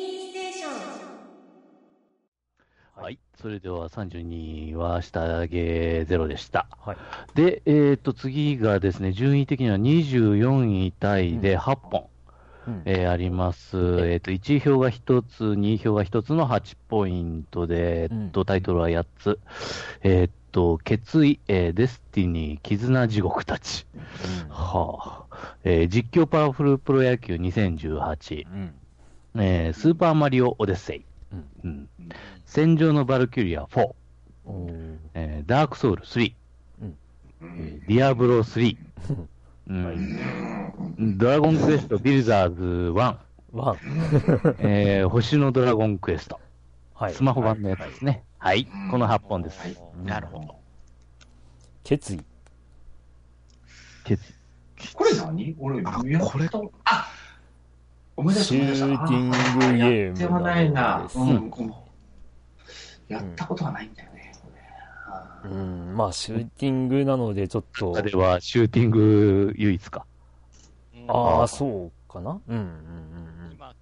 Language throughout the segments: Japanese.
ステーションはい。それでは32は下げゼロでした。はい。で、えっ、と、次がですね、順位的には24位タイで8本、うんえーあります。えっ、と、1位票が1つ、2位票が1つの8ポイントで、えっと、タイトルは8つ。えっと、決意、えーデスティニー、絆地獄たち。はあ。えー実況パワフルプロ野球2018。うん。えースーパーマリオオデッセイ。うんうん戦場のバルキュリア4。おーえーダークソウル3。うんえーディアブロ3。うんドラゴンクエストビルザーズ1。ワン。えー星のドラゴンクエスト。はい。スマホ版のやつですね。はい。この8本です。なるほど。決意。決これ何？俺、これあ思い出した、シ思い出した。ューティングゲームあやってはないな。ですうん、うんやったことはないんだよね。うん。まあ、シューティングなので、ちょっとあ。れはシューティング唯一か。ああ、そうかな？うんうん今、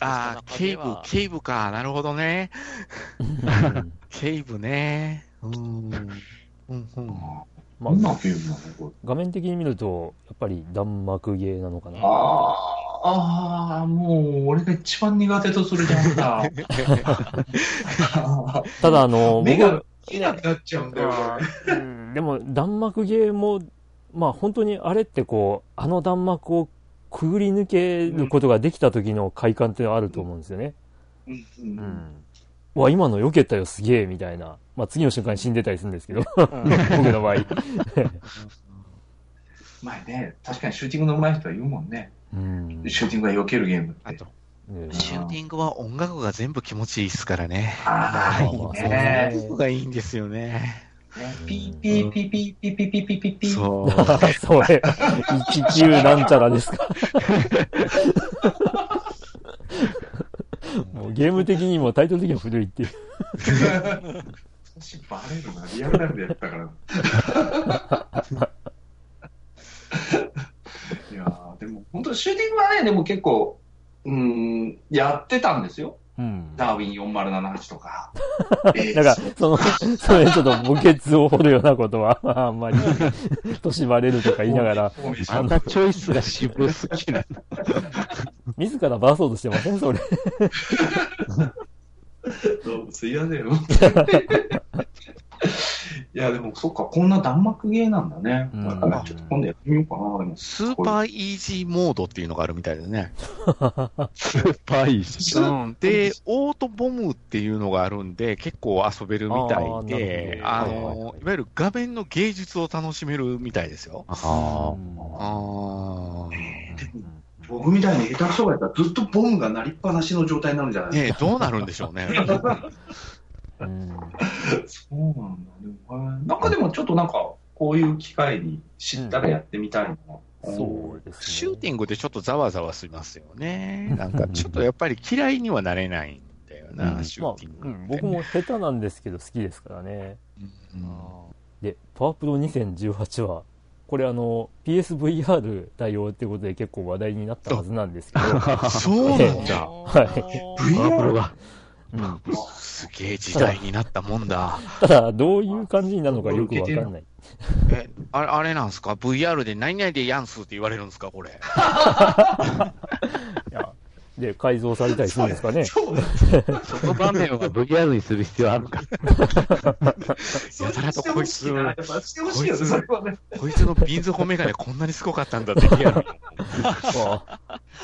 ああ、ケイブ、ケイブか。なるほどね。うんうん。ケイブね。うーん。うんうん。まあ、画面的に見ると、やっぱり弾幕ゲーなのかな？ああ、ああ、もう、俺が一番苦手とするジャンルだ。ただ、あの、目が僕見なくなっちゃうんだよ、うんでも、弾幕ゲーも、まあ本当にあれってこう、あの弾幕をくぐり抜けることができた時の快感ってあると思うんですよね。うんううんん。うわ、今の避けたよ、すげえ、みたいな。まあ次の瞬間に死んでたりするんですけど、僕の場合。前ね、確かにシューティングの上手い人は言うもんね。うん。シューティングが避けるゲームって。あと、ねシューティングは音楽が全部気持ちいいですからね。ああ、いいまあね。音楽がいいんですよね。ねピーピーピーピーピーピーピーピーピーピー。そう。それ、19なんちゃらですか。もうゲーム的にもタイトル的にも古いっていう。私バレるな、リアルタイムでやったから。いや本当シューティングはね、でも結構、うーん、やってたんですよ。うん。ダーウィン4078とか。え ーなんか、その、それちょっと墓穴を掘るようなことは、あんまり、年バレるとか言いながら、あんなチョイスが渋すぎる。自らバーそうとしてません？それ。どうもすいませんよ。いや、でもそっか、こんな弾幕ゲーなんだね。うんだからちょっと今度やってみようかな、でも。スーパーイージーモードっていうのがあるみたいですね。スーパーいいし。うん。で、オートボムっていうのがあるんで、結構遊べるみたいで、あの、いわゆる画面の芸術を楽しめるみたいですよ。あああ。僕みたいに下手くそがやったらずっとボムが鳴りっぱなしの状態になるんじゃないねえ、どうなるんでしょうね。うんそうなんだ。でもへーなんかでもちょっとなんか、こういう機会に知ったらやってみたいな。そうですね。シューティングでちょっとざわざわしますよね。なんかちょっとやっぱり嫌いにはなれないんだよな、うんまあシューティング、うん、僕も下手なんですけど好きですからね。うんで、パワープロ2018は、これあの、PSVR 対応ってことで結構話題になったはずなんですけど、そうなんだ。はい。パワープロが。うん、すげえ時代になったもんだ。ただ、どういう感じになるのかよくわかんない。え、あれ、あれなんすか ?VR で何々でやんすって言われるんですか？これ。いやで、改造されたりするんですかね？その場面を VR にする必要あるか。やたらとこいつ、やっぱしてほしいよね、それはね。こいつのビンズホメガネこんなにすごかったんだってリアルに。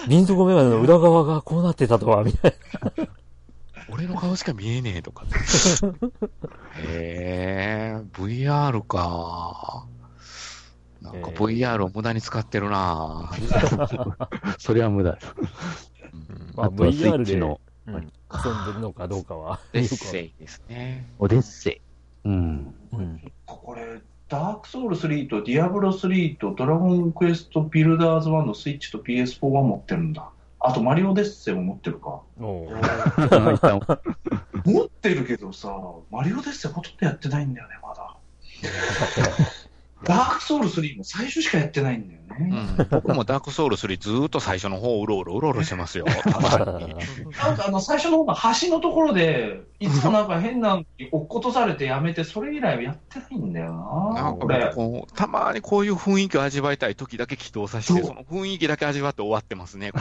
民族メガネの裏側がこうなってたとは、みたい俺の顔しか見えねえとか。へえ、VR か。なんかえー VR を無駄に使ってるな それは無駄です。な。まあ、VR で、ッチのうん遊んでるのかどうかは。エッよくわセイですね。オデッセイ。うん。うん。これ、ダークソウル3とディアブロ3とドラゴンクエストビルダーズ1のスイッチと PS4 は持ってるんだ。あとマリオデッセイも持ってるか。持ってるけどさ、マリオデッセイほとんどやってないんだよね、まだ。ダークソウル3も最初しかやってないんだようね。ん、僕もダークソウル3ずーっと最初の方うろうろうろうろしてますよ。なんかあの、最初の方が橋のところで、いつもなんか変なのに落っことされてやめて、それ以来はやってないんだよな、なんこれか。こう、たまにこういう雰囲気を味わいたい時だけ起動させて、その雰囲気だけ味わって終わってますね、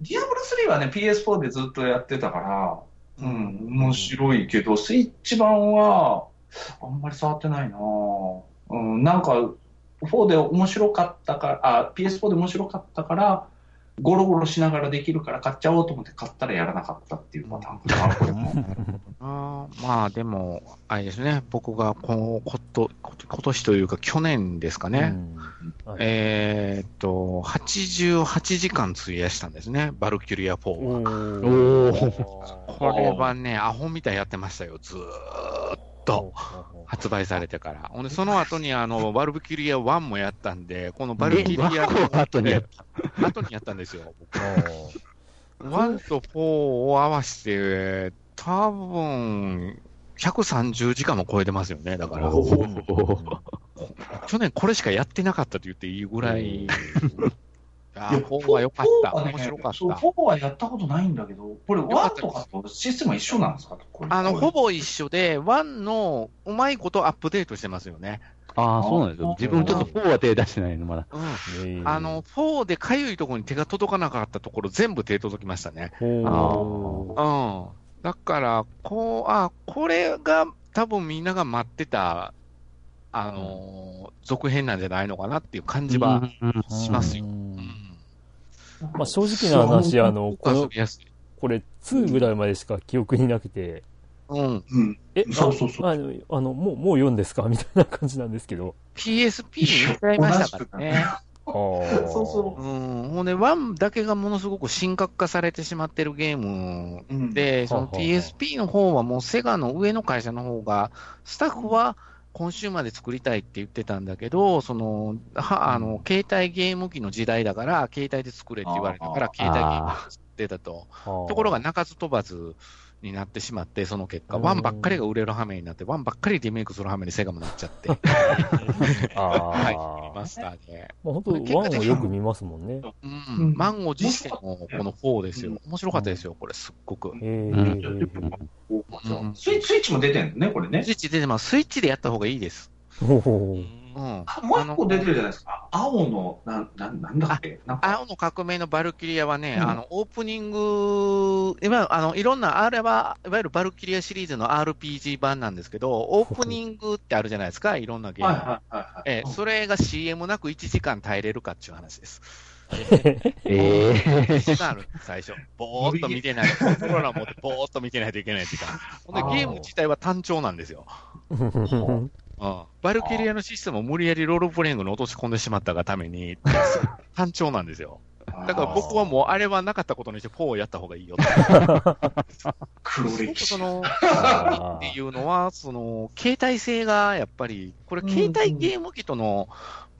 ディアブロ3はね、PS4 でずっとやってたから、うん、面白いけど、スイッチ版は、あんまり触ってないな。うん、なんか、4で面白かったから、あ、PS4 で面白かったから、ゴロゴロしながらできるから買っちゃおうと思って買ったらやらなかったっていうパターン。かな、これも。あーまあでも、あれですね、僕がこのこと今年というか去年ですかね、はい。えーっと、88時間費やしたんですね、バルキュリア4は。おー。これはね、アホみたいやってましたよ、ずーっと。発売されてから。ほんで、その後にあの、バルキュリア1もやったんで、このバルキュリアの後にやっ後にやったんですよ。1と4を合わせて、多分、130時間も超えてますよね、だから。お去年これしかやってなかったと言っていいぐらい。あいや4は良かった。4はね面白かっそうた。4はやったことないんだけど、これ1とかとシステムは一緒なんですか？あの、ほぼ一緒で、1のうまいことアップデートしてますよね。ああ、そうなんですよ。自分ちょっと4は手出してないの、まだ。うん。あの、4でかゆいところに手が届かなかったところ全部手届きましたね。ほうん。だから、こう、あ、これが多分みんなが待ってた、あのー続編なんじゃないのかなっていう感じはしますよ。ううんん。まあ正直な話、あの、この。これ2ぐらいまでしか記憶になくて、うん。うん。え、そうそうそうああの、あのもう、もう読んですか？みたいな感じなんですけど。PSP に入れちゃいましたからね。そうそうん。ほんで、1だけがものすごく深刻化されてしまってるゲームう。うん、で、その PSP の方はもうセガの上の会社の方が、スタッフは今週まで作りたいって言ってたんだけど、その、は、あの、携帯ゲーム機の時代だから、携帯で作れって言われたから、あ携帯ゲームで作ってたと。とところが、鳴かず飛ばずになってしまって、その結果、うんワンばっかりが売れる羽目になって、ワンばっかりリメイクする羽目にセガもなっちゃって、ああ、はい、マスターで。まあ本当ワンをよく見ますもんね。うんうん満を持してのこの4ですよ。面白かったですよ、これ、すっごく。スイッチも出てるんね、これねスイ。ッチ出てます。スイッチでやった方がいいです。ほうほうん。あもう一個出てるじゃないですか。青の、なん、なんなんだっけ？青の革命のバルキリアはね、うんあの、オープニング、今、あの、いろんな、あれは、いわゆるバルキリアシリーズの RPG 版なんですけど、オープニングってあるじゃないですか、いろんなゲーム。はいはいはいはい。ええ、それが CM なく1時間耐えれるかっていう話です。え1時間ある、最初。ぼーっと見てない。コントローラー持ってぼーっと見てないといけない時間。ほんで、ゲーム自体は単調なんですよ。う。うん。バルキリアのシステムを無理やりロールプレイングに落とし込んでしまったがために、単調なんですよ。だから僕はもうあれはなかったことにして4をやった方がいいよって。黒歴史そ。の、っていうのは、その、携帯性がやっぱり、これ携帯ゲーム機との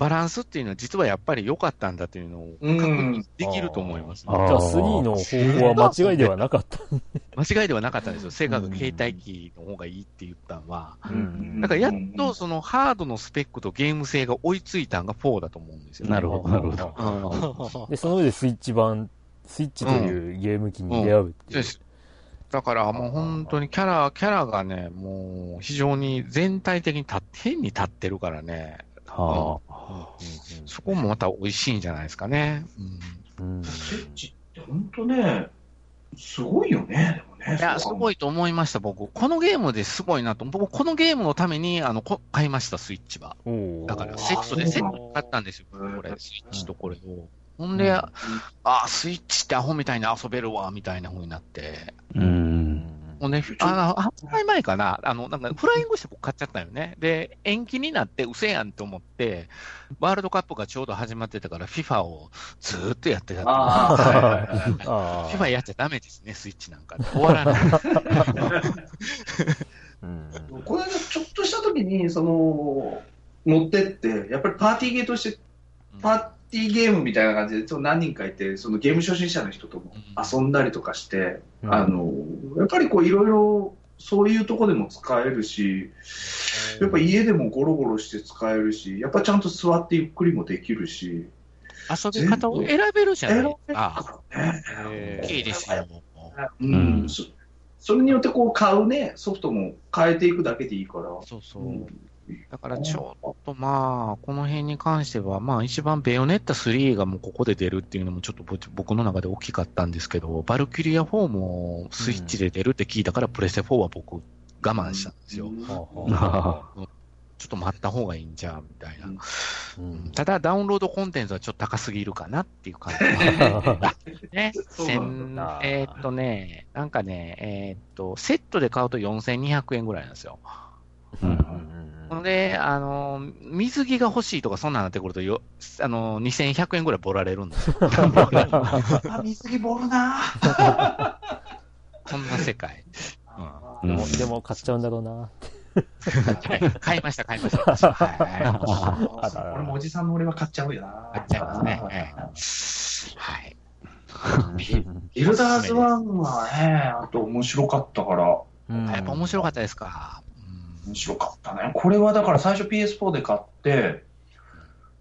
バランスっていうのは実はやっぱり良かったんだっていうのを確認できると思います、ねうんじゃあ3の方向は間違いではなかった。間違いではなかったんですよ。セガが携帯機の方がいいって言ったのは。うんだからやっとそのハードのスペックとゲーム性が追いついたのが4だと思うんですよ、ね。なるほど、なるほど。ど。で、その上でスイッチ版、スイッチというゲーム機に出会うっていう。です。だからもう本当にキャラ、キャラがね、もう非常に全体的に立って、変に立ってるからね、はそこもまた美味しいんじゃないですかね。うんうんスイッチって本当ね、すごいよね、でもね。いや、すごい。いと思いました、僕。このゲームですごいなと。僕、このゲームのために、あの、こ買いました、スイッチは。だから、あセットで、セットで買ったんですよ、これ、スイッチとこれを。ほんで、あ、スイッチってアホみたいに遊べるわ、みたいな風になって。あ。うん。もうね、あの、発売前かな、あの、なんか、フライングして僕買っちゃったよね。で、延期になって、うせやんと思って、ワールドカップがちょうど始まってたから、FIFA をずーっとやってた FIFA やっちゃダメですね、スイッチなんか。終わらない。うんこれちょっとした時に、その、持ってって、やっぱりパーティーゲーとして、パーティーゲームみたいな感じで、ちょっと何人かいて、そのゲーム初心者の人とも遊んだりとかして、うん。あの、やっぱりこういろいろそういうとこでも使えるし、やっぱ家でもゴロゴロして使えるし、やっぱちゃんと座ってゆっくりもできるし、遊び方を選べるじゃない？ですか。え大きいですよ。う。ん。うん。そそれによってこう買うね、ソフトも変えていくだけでいいから。そうそう。だからちょっとまあ、この辺に関しては、まあ一番ベヨネッタ3がもうここで出るっていうのもちょっとぼ僕の中で大きかったんですけど、バルキュリア4もスイッチで出るって聞いたから、プレステ4は僕我慢したんですよ。ちょっと待った方がいいんじゃん、みたいな。うんただダウンロードコンテンツはちょっと高すぎるかなっていう感じ。ね。えーっとね、なんかね、えーっと、セットで買うと4200円ぐらいなんですよ。うんほんで、あの、水着が欲しいとかそんなんなってくるとよ、あの、2100円ぐらいボられるんですよ。あ、水着ボールなこんな世界。うんでも、でも買っちゃうんだろうな。は い買いました、買いました。はい。俺もおじさんの俺は買っちゃうよな。買っちゃいますね。はい。はい。ビルダーズ1はね、あと面白かったから、うんやっぱ面白かったですか。うん面白かったね。これはだから最初 PS4 で買って、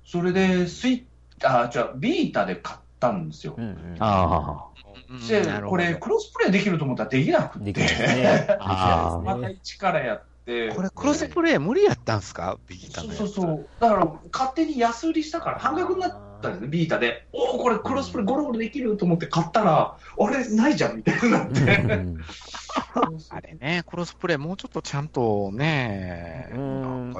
それでスイッ、あ、じゃあビータで買ったんですよう。んうんあうんでこれクロスプレイできると思ったらできなくて。ね。またね。一からやって。これクロスプレイ無理やったんすか？ビータのそうやつ。そうそう。だから勝手に安売りしたから半額になったんですね、ビータで。おお、これクロスプレイゴロゴロできると思って買ったら、あれ、ないじゃんみたいになっうんて。うん あれね、クロスプレイもうちょっとちゃんとね、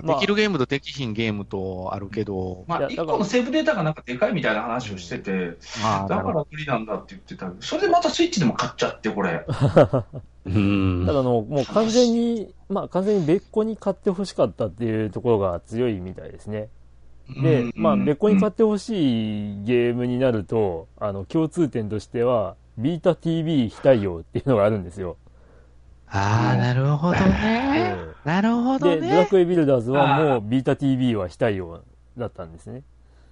できるゲームとできひんゲームとあるけど、まあ、いや一個のセーブデータがなんかでかいみたいな話をしてて、まあ、だから無理なんだって言ってたそれでまたスイッチでも買っちゃって、これ。あ。うんただあの、もう完全に、まあ完全に別個に買ってほしかったっていうところが強いみたいですね。でうん、まあ別個に買ってほしいゲームになると、あの、共通点としては、ビータ TV 非対応っていうのがあるんですよ。ああ、なるほどね。なるほどで、ドラね。クエビルダーズはもうビータ TV は非対応だったんですね。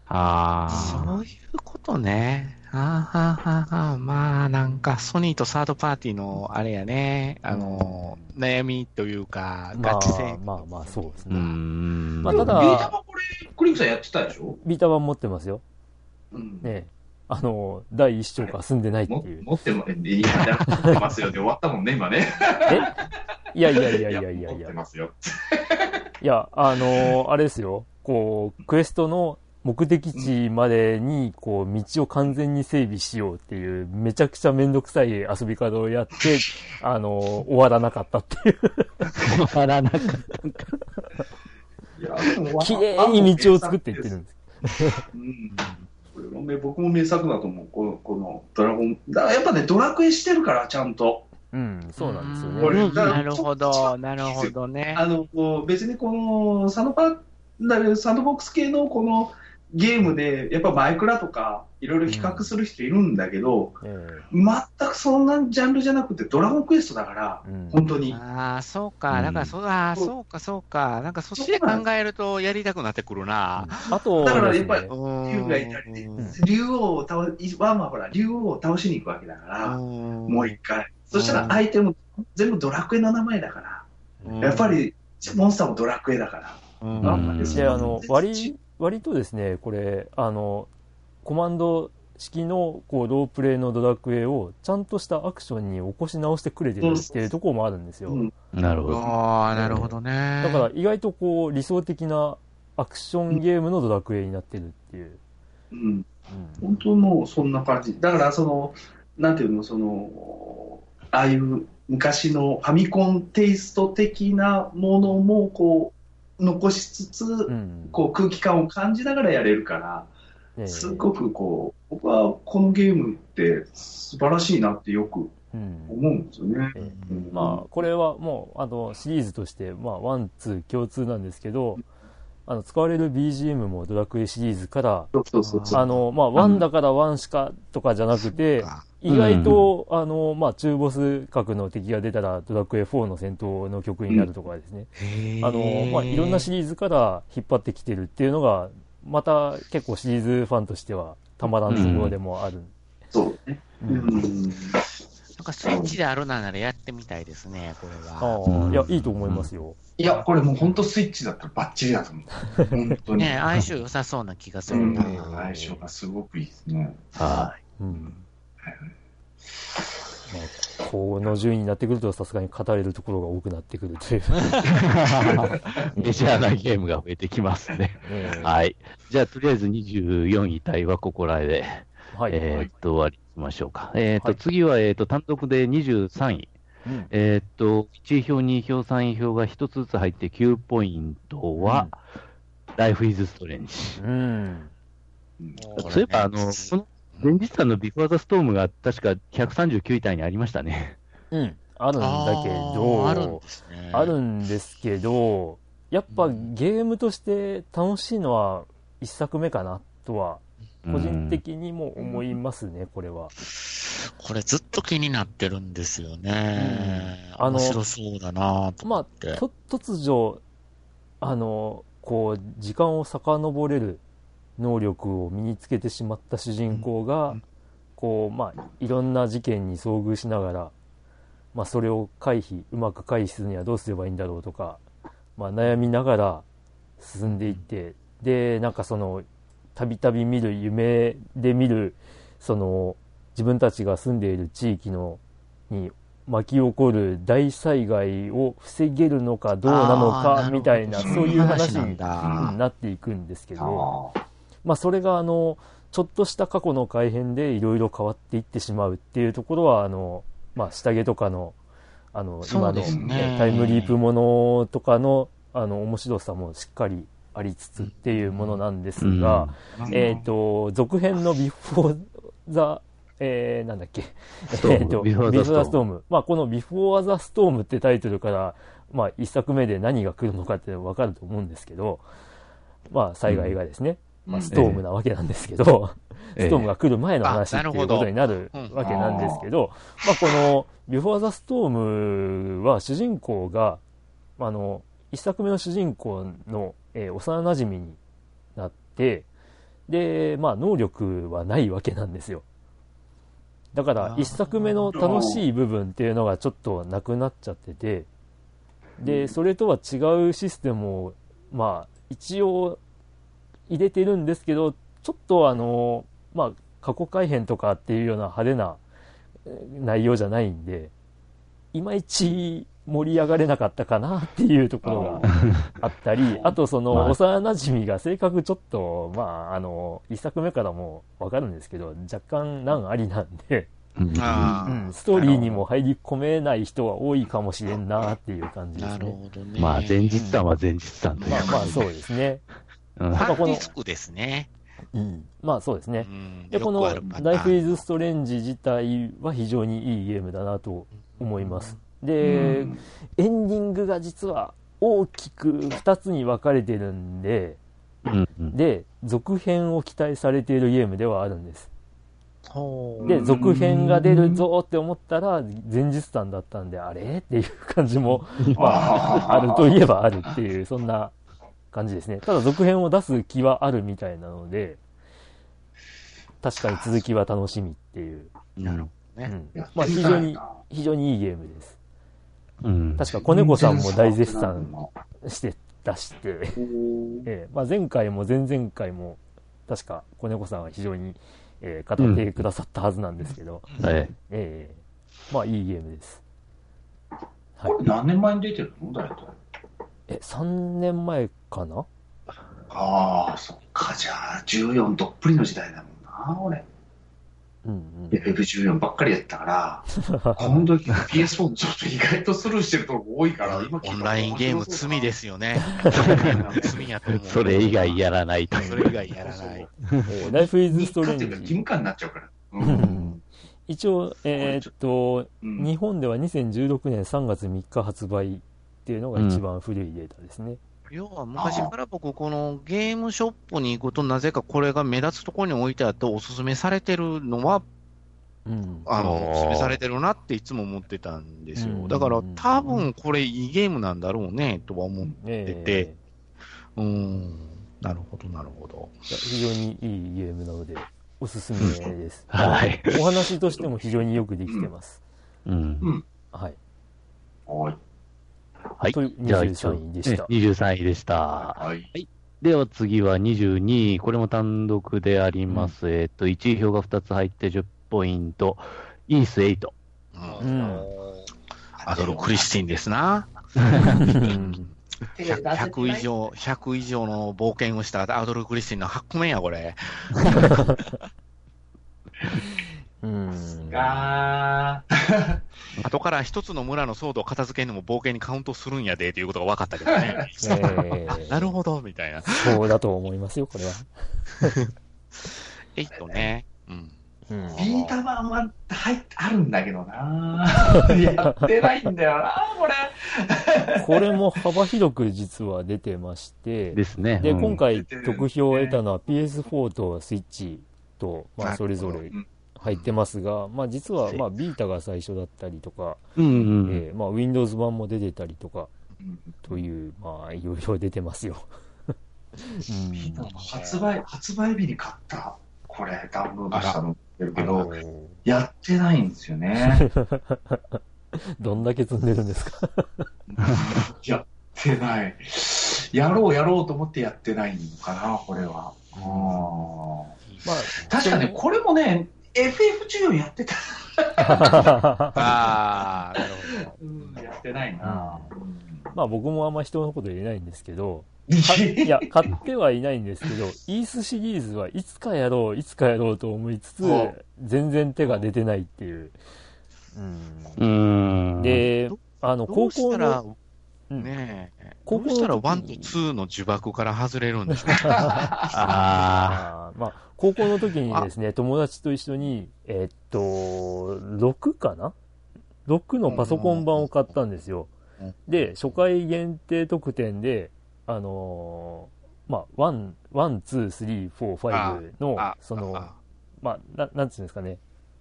あそういうことね。あーはーはーはーまあ、なんか、ソニーとサードパーティーの、あれやね、あの、悩みというか、ま合致性あ、。まあまあそうですうね。ん。まあただビータはこれ、クリンクさんやってたでしょ？ビータ版持ってますよ。うん。ねあの、第一章から済んでないってもいう。持っても、いや、持ってますよで終わったもんね、今ね。いやいやいやいやいやい持ってや。ますよ。いや、あのあれですよ。こう、クエストの目的地までに、こう、道を完全に整備しようっていう、めちゃくちゃめんどくさい遊び方をやって、あの終わらなかったっていう。終わらなかっ いや、でも綺麗に道を作っていってるんです。うん。これもね、僕も名作だと思う。この、このドラゴン。だからやっぱね、ドラクエしてるから、ちゃんと。うん、そうなんですよね。なるほど、なるほどね。あの、こう別にこの、サンドパだサンドボックス系のこのゲームで、やっぱマイクラとか、いろいろ比較する人いるんだけど、え全くそんなジャンルじゃなくて、ドラゴンクエストだから、えうん本当に。ああ、そうか。だから、そう、ああ、そうか、そうか。なんか、そっちで考えると、やりたくなってくるな。あとだからやっぱり竜がいたりねん竜王を倒、ワンはほら、竜王を倒しに行くわけだから、ももう一回。そしたら相手も全部ドラクエの名前だから、やっぱ、りモンスターもドラクエだから。うんうんで、あの、割、割とですね、これ、あの、コマンド式の、こう、ロープレイのドラクエを、ちゃんとしたアクションに起こし直してくれてるっていうところもあるんですよ。うんなるほど。ああ、なるほどね。だから、意外とこう、理想的なアクションゲームのドラクエになってるっていう。うんうん本当もうそんな感じ。だから、その、なんていうの、その、ああいう昔のファミコンテイスト的なものも、こう、残しつつ、うん。こう空気感を感じながらやれるから、ええすごくこう、僕はこのゲームって素晴らしいなってよくうん思うんですよね。ええうんまあ、これはもう、あの、シリーズとして、まあ、ワン、ツー共通なんですけど、あの、使われる BGM もドラクエシリーズから。あの、まあ、ワンだからワンしかとかじゃなくて、か意外と、あの、まあ、中ボス格の敵が出たら、ドラクエ4の戦闘の曲になるとかですね。あの、まあ、いろんなシリーズから引っ張ってきてるっていうのが、また結構シリーズファンとしてはたまらんところでもある。そうね。ううんん。なんかスイッチであるならやってみたいですね、これあは。あ、いや、いいと思いますよ。いや、これもう本当スイッチだったらバッチリだと思う。本当に。ね相性良さそうな気がすうん。相性がすごくいいですね。はうん。まあ、この順位になってくると、さすがに語れるところが多くなってくるという。い。メジャーなゲームが増えてきますね。ええはい。じゃあ、とりあえず24位タイはここらで、はい。えーっと、終わりましょうか。えーっと、はい次は、えーっと、単独で23位。うんえーっと、1位票、2位票、3位票が1つずつ入って9ポイントは、Life is Strange。うん。うんそういえば、あの、この前日さんのビフォーザストームが確か139位タイにありましたね。うん。あるんだけあど、ーあるんですね。あるんですけど、やっぱゲームとして楽しいのは一作目かなとは、個人的にも思いますね、これは。これずっと気になってるんですよね。うんあの面白そうだなとまあ、思って。と突如、あの、こう、時間を遡れる能力を身につけてしまった主人公が、こう、まあ、いろんな事件に遭遇しながら、まあ、それを回避、うまく回避するにはどうすればいいんだろうとか、まあ、悩みながら進んでいって、で、なんかその、たびたび見る夢で見る、その、自分たちが住んでいる地域の、に巻き起こる大災害を防げるのかどうなのかみたいな、そうそういう話にだ。なっていくんですけど、あまあそれがあの、ちょっとした過去の改変でいろいろ変わっていってしまうっていうところは、あの、まあ下着とかの、あの、今の、ねタイムリープものとかの、あの、面白さもしっかりありつつっていうものなんですが、ーえっ、、と、続編のビフォーザ、えー、なんだっけ？ストーム。えーと、ビフォーザストーム。まあ、このビフォーザストームってタイトルから、まあ、一作目で何が来るのかってわかると思うんですけど、まあ、災害がですね、うんまあ、ストームなわけなんですけど、ええ。ストームが来る前の話っていうことになるうんわけなんですけど、まあ、この、ビフォーザストームは主人公が、あの、一作目の主人公の、えー幼馴染になって、で、まあ、能力はないわけなんですよ。だから、一作目の楽しい部分っていうのがちょっとなくなっちゃってて、で、それとは違うシステムを、まあ、一応入れてるんですけど、ちょっとあの、まあ、過去改変とかっていうような派手なえー内容じゃないんで、いまいち盛り上がれなかったかなっていうところがあったり、あとそのまあ幼馴染が性格ちょっと、まあ、あの、一作目からもわかるんですけど、若干難ありなんで、うんストーリーにも入り込めない人は多いかもしれんなっていう感じですね。ほどね。まあ、前日さんは前日さんというまあまあそうですね。うんハードディスクですね。うん。まあそうですねう。んで、このよくあるパターン Life is Strange 自体は非常にいいゲームだなと思います。で、うんエンディングが実は大きく2つに分かれてるんで、うんうんで、続編を期待されているゲームではあるんです。ほうで、続編が出るぞって思ったら、前日談だったんで、あれ？っていう感じも、まあ、あるといえばあるっていう、そんな感じですね。ただ続編を出す気はあるみたいなので、確かに続きは楽しみっていう。なるほどね。うんまあ非常に、非常にいいゲームです。うん確か、子猫さんも大絶賛して出して、ええまあ、前回も前々回も、確か子猫さんは非常に、えー語ってくださったはずなんですけど、はいええまあいいゲームです。はいこれ何年前に出てるの？大体。え、3年前かな？ああ、そっか。じゃあ、14どっぷりの時代だもんな、俺。うんで Web14 ばっかりやったから、この時 PS4 ちょっと意外とスルーしてるとこ多いから、今オンラインゲーム罪ですよね。罪やと思う。それ以外やらないと。それ以外やらない。うん。えー、Life is 日課っていうか義 Strange。務感になっちゃうから。ううんん一応、えーっと、うん日本では2016年3月3日発売っていうのが一番古いデータですね。要は昔から僕、このゲームショップに行くと、なぜかこれが目立つところに置いてあって、おすすめされてるのは、うん。あの、おすすめされてるなっていつも思ってたんですうんよ。だから、多分これいいゲームなんだろうね、とは思う。えてうーん。なるほど、なるほど。非常にいいゲームなので、おすすめです。はい。お話としても非常によくできてます。うん。はい。はい。はい。じゃあ23位でしたえ23位でした。はい。では次は22位。これも単独であります。えっと、1位票が2つ入って10ポイント。イース8。うんうん。アドル・クリスティンですな。うん 100 100以上、100以上の冒険をしたアドル・クリスティンの8個目や、これ。うん。がー。後から一つの村のソードを片付けるのも冒険にカウントするんやで、ということが分かったけどね。えー なるほど、みたいな。そうだと思いますよ、これは。8 ね。うん。うんビータ版は入っあるんだけどなやってないんだよなこれ。これも幅広く実は出てまして、ですね。で、うん今回得票を得たのは PS4 とスイッチと、まあ、それぞれうん入ってますが、まあ、実は、まあ、ビータが最初だったりとか、うんうん。えーまあ、Windows 版も出てたりとか、うんという、まあ、いろいろ出てますよ。うんビータの発売、発売日に買った、これ、ダウンロードしたのってるけど、やってないんですよね。どんだけ積んでるんですか？やってない。やろうやろうと思ってやってないのかな、これは。ま確かね、これもね、FF14 やってた。あ、あー、なるほど。うんやってないな。まあ僕もあんま人のこと言えないんですけど、いや、買ってはいないんですけど、イースシリーズはいつかやろう、いつかやろうと思いつつは、全然手が出てないっていう。うーん。、で、あの、ど高校の、、うんねえ、高校したら時に1と2の呪縛から外れるんでしょうあまあ、高校の時にですね、友達と一緒に、えっと、6かな ?6 のパソコン版を買ったんですよ。うん。で、初回限定特典で、あのーまあ、1、1、2、3、4、5のあ、その、あ。まあ、ななんつうんですかね、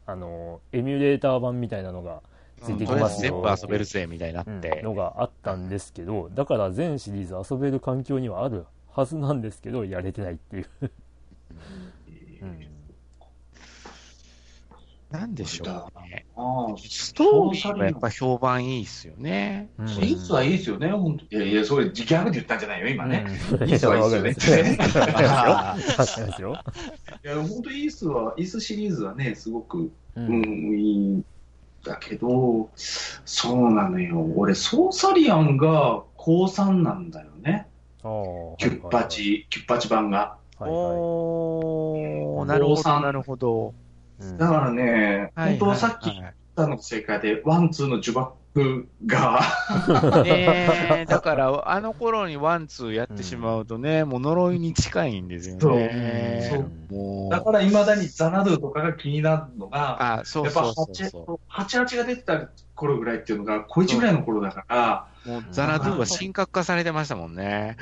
あのーエミュレーター版みたいなのがついてきますよ。全部遊べるぜ、みたいになっうんて。のがあったんですけど、だから全シリーズ遊べる環境にはあるはずなんですけど、やれてないっていう。うんなんでしょうね。ああストーリーはやっぱ評判いいっすよね。うんイースはいいですよね、本当いやいや、それ、ギャグで言ったんじゃないよ、今ね。うんイースはいいわかりですよね。いや、本当イースは、イースシリーズはね、すごく、ううんん、いいんだけど、そうなのよ。俺、ソーサリアンが高3なんだよね。キュッパ。チ、キュッパチ版が。はいはいおー、なるほど、なるほど。うんだからね、本当はさっき言はいったの正解で、ワン、ツーの呪縛が、ねえ、だから、あの頃にワン、ツーやってしまうとね、もう呪いに近いんですよね。そう。だから未だにザナドゥとかが気になるのが、あ、そうやっぱそうそうそ88が出てた頃ぐらいっていうのが、小1ぐらいの頃だから、う。もう、ザナドゥは神格化されてましたもんね。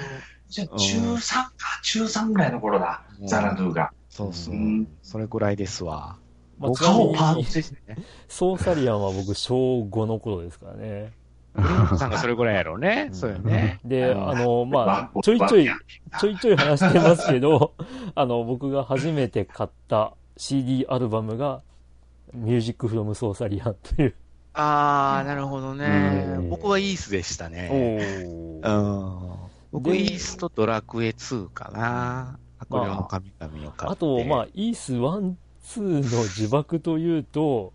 じゃあ中3か、中3ぐらいの頃だ、うんザナドゥが。そうそううん。それぐらいですわ。まあ顔パー。ソーサリアンは僕、小5の頃ですからね。さんがそれぐらいやろうね。そうよね。で、うんあの、まあ、ちょいちょい、ちょいちょい話してますけど、あの、僕が初めて買った CD アルバムが、ミュージックフロムソーサリアンという。あー、なるほどねう。ん僕はイースでしたね。うーん。僕、でイースとドラクエ2かな。悪霊の神々を買って。あと、まあ、イース1、2の呪縛というと、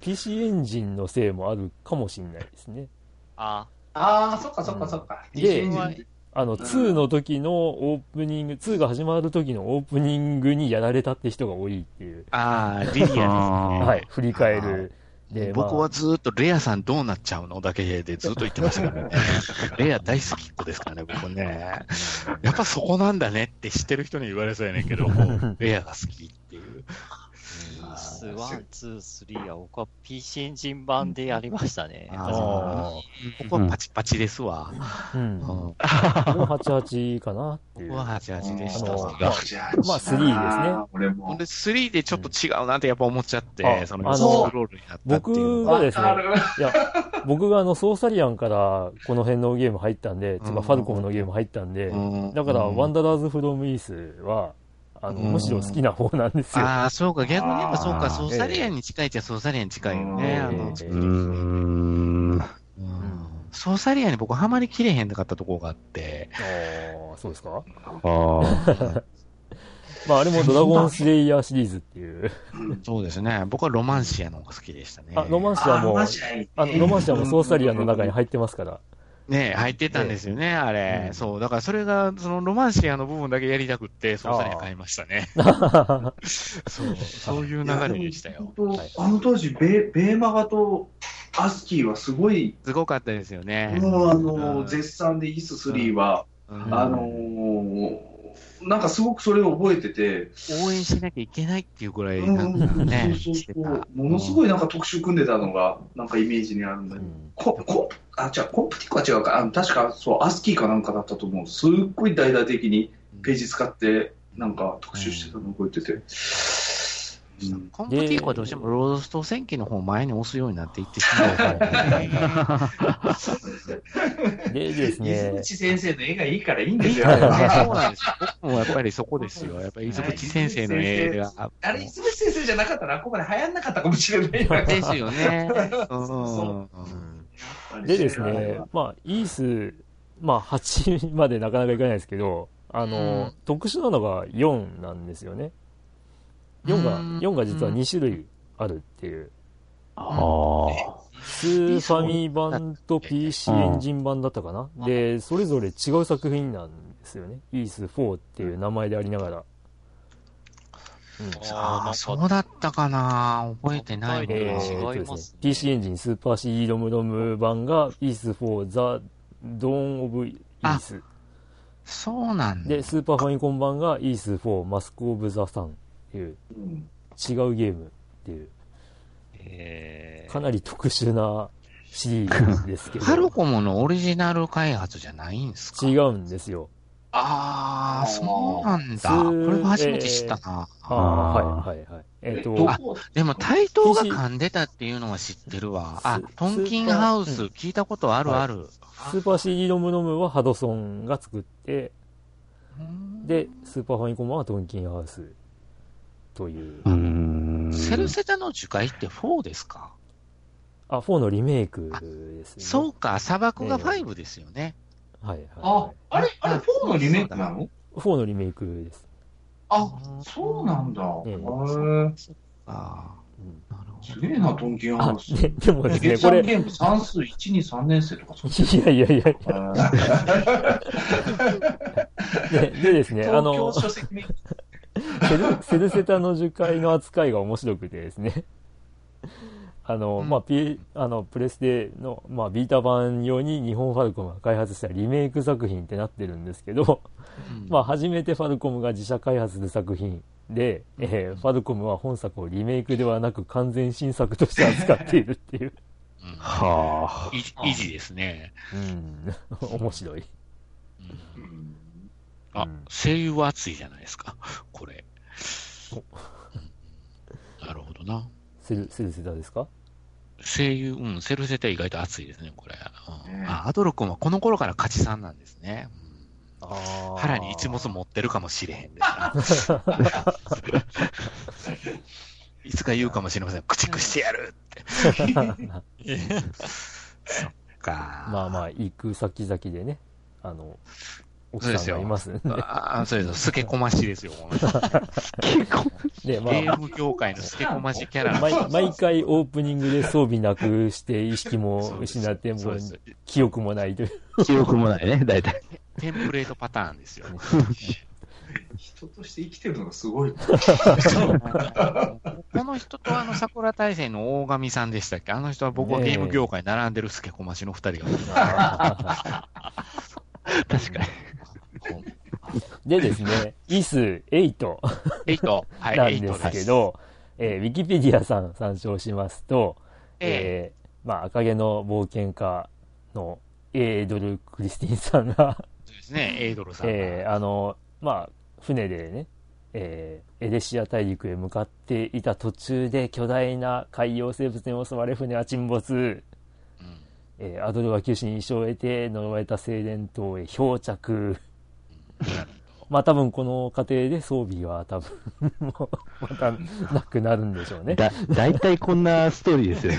PC エンジンのせいもあるかもしれないですね。あああ、そっかそっかそっか。で PC エンジンであの、2の時のオープニング、2が始まる時のオープニングにやられたって人が多いっていう。あー、リリアですね。はい、振り返る。で、まあ僕はずっとレアさんどうなっちゃうのだけでずっと言ってましたからね。レア大好きっ子ですからね、僕ね。やっぱそこなんだねって知ってる人に言われそうやねんけど、レアが好きっス。ワン、ツー、スリーは僕は PC エンジン版でやりましたね。ああ僕はパチパチですわ。うん。うん88かな。僕は88でした。まあ、3ですね。俺もほんで、。3でちょっと違うなってやっぱ思っちゃって、あその、あのスクロールになったっていうのは。ですねいや、僕があの、ソーサリアンからこの辺のゲーム入ったんで、つまりファルコムのゲーム入ったんで、だから、ワンダラーズ・フロム・イースは、あの、うんむしろ好きな方なんですよ。ああ、そうか、逆に言えばそうか、ソーサリアンに近いっちゃソーサリアンに近いよね。うんあのええうーん。うんソーサリアンに僕ハマりきれへんかったところがあって、ああ、そうですか？ああ。まあ、あれもドラゴンスレイヤーシリーズっていう。そうですね。僕はロマンシアの方が好きでしたね。あ、ロマンシアも、マジでいいあの、ロマンシアもソーサリアンの中に入ってますから。ね入ってたんですよね、あれ、うん。そう。だからそれが、そのロマンシアの部分だけやりたくって、ソーサリアン買いましたね。そう、そういう流れでしたよ。あの当時ベ、ベーマガとアスキーはすごい、すごかったですよね。もうあうの、ん。絶賛でイース3は、うん。あのーなんかすごくそれを覚えてて、応援しなきゃいけないっていうぐらい、そうそうそう。ものすごいなんか特集組んでたのが、なんかイメージにあるんだけど、ココあ、じゃコンプティックは違うか、あの確かそう、アスキーかなんかだったと思う。すっごい大々的にページ使って、なんか特集してたの覚えてて。うんコンプティーコはどうしてもロースト戦記の方前に押すようになっていってしまうからね。でですね、口先生の絵がいいからいいんですよ。そうなんですよ。僕もやっぱりそこですよ。やっぱり磯口先生の絵が。あれ、磯口先生じゃなかったら、あここまで流行んなかったかもしれないな。ですよね。そうん。でですね、まあ、イース、まあ、8までなかなかいかないですけど、あの、うん特殊なのが4なんですよね。4が、うん4が実は2種類あるっていう。ああ。スーファミ版と PC エンジン版だったかな、で、それぞれ違う作品なんですよね。イース4っていう名前でありながら。うんああ、そうだったかな？覚えてないえね。ーと違いますねですね、PC エンジンスーパー CD ロムロム版がイース4ザ・ドーン・オブ・イース。そうなんだ。で、スーパーファミコン版がイース4マスク・オブ・ザ・サンいううん違うゲームっていう、えーかなり特殊なシリーズですけど、ハルコムのオリジナル開発じゃないんですか？違うんですよ。ああ、そうなんだ。これは初めて知ったな。ああ、はいはいはい。えっ、えと、あでも、対等が噛んでたっていうのは知ってるわ。あス、トンキンハウス、聞いたことあるある。スーパー CD ロムロムはハドソンが作って、うんで、スーパーファミコン版はトンキンハウスというう。セルセタの樹海って4ですか？あ、4のリメイクですね。そうか、砂漠が5ですよね。はいはいあは、あれ、あれ、4のリメイクなの？い。4のリメイクです。あ、そうなんだ。ええへーあうんあ、なるほすげえな、トンキンハあウス。、ででもですね、月これ、間ゲーム算数1、2、3年生とかそういやいやいやいや。や、で でですね、あ東京の、書籍メセルセルセタの樹海の扱いが面白くてですね。あの、うんまあ、P、あの、プレステの、まあ、ビータ版用に日本ファルコムが開発したリメイク作品ってなってるんですけど、ど。まあ、初めてファルコムが自社開発する作品で、えーファルコムは本作をリメイクではなく完全新作として扱っているっていう。うんはあ。い維持ですね。うん。面白い。うんうんあうん、声優は熱いじゃないですか、これ。なるほどな。セル、セルセタですか？声優、うん、セルセタ意外と熱いですね、これ。うんねあ、アドル君はこの頃から勝ちさんなんですね。うんあー腹に一物持ってるかもしれへんですな。いつか言うかもしれません。駆逐してやるって。そっか。まあまあ、行く先々でね、あの、奥さんそうですよがいますんで。ああ、そうです。スケコマシですよ。この人で、まあ、ゲーム業界のスケコマシキャラ毎毎回オープニングで装備なくして意識も失って、もう。記憶もないという。記憶もないね、大体。テンプレートパターンですよ。人として生きてるのがすごい。この人とあの桜大戦の大神さんでしたっけ？あの人は僕はゲーム業界に並んでるスケコマシの二人が。確かに。でですね、イス8エイト。はい、なんですけど、えーウィキペディアさん参照しますと、ええーまあ、赤毛の冒険家のエードル・クリスティンさんが、そうですね、エイドルさんが。えーあの、まあ、船でね、えーエレシア大陸へ向かっていた途中で巨大な海洋生物に襲われ船は沈没、うんえーアドルは九死に一生を得て呪われた精霊塔へ漂着。まあ多分この過程で装備は多分もうまたなくなるんでしょうね。だ、大体こんなストーリーですよね。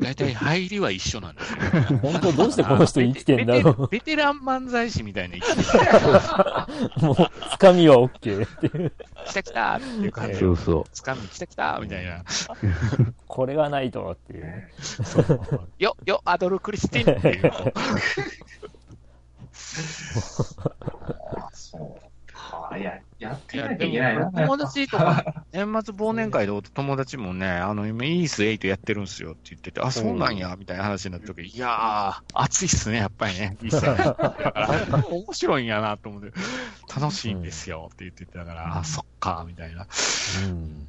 大体入りは一緒なんですよ。本当どうしてこの人生きてんだろベテベテラン漫才師みたいな生きてう。もう、つかみは OK っていう。来た来たっていう感じそうそう。つかみ来た来たみたいな。これがないとっていうね。よ、よ、アドル・クリスティンっていう。そうか。いや、やってなきゃいけないな。友達とか、年末忘年会でお友達もね、あの、今、イース8やってるんすよって言ってて、あ、そうなんや、みたいな話になった時、いやー、熱いっすね、やっぱりね、イース8。だから、面白いんやなと思って、楽しいんですよって言ってたから、あ、そっか、みたいな。うん。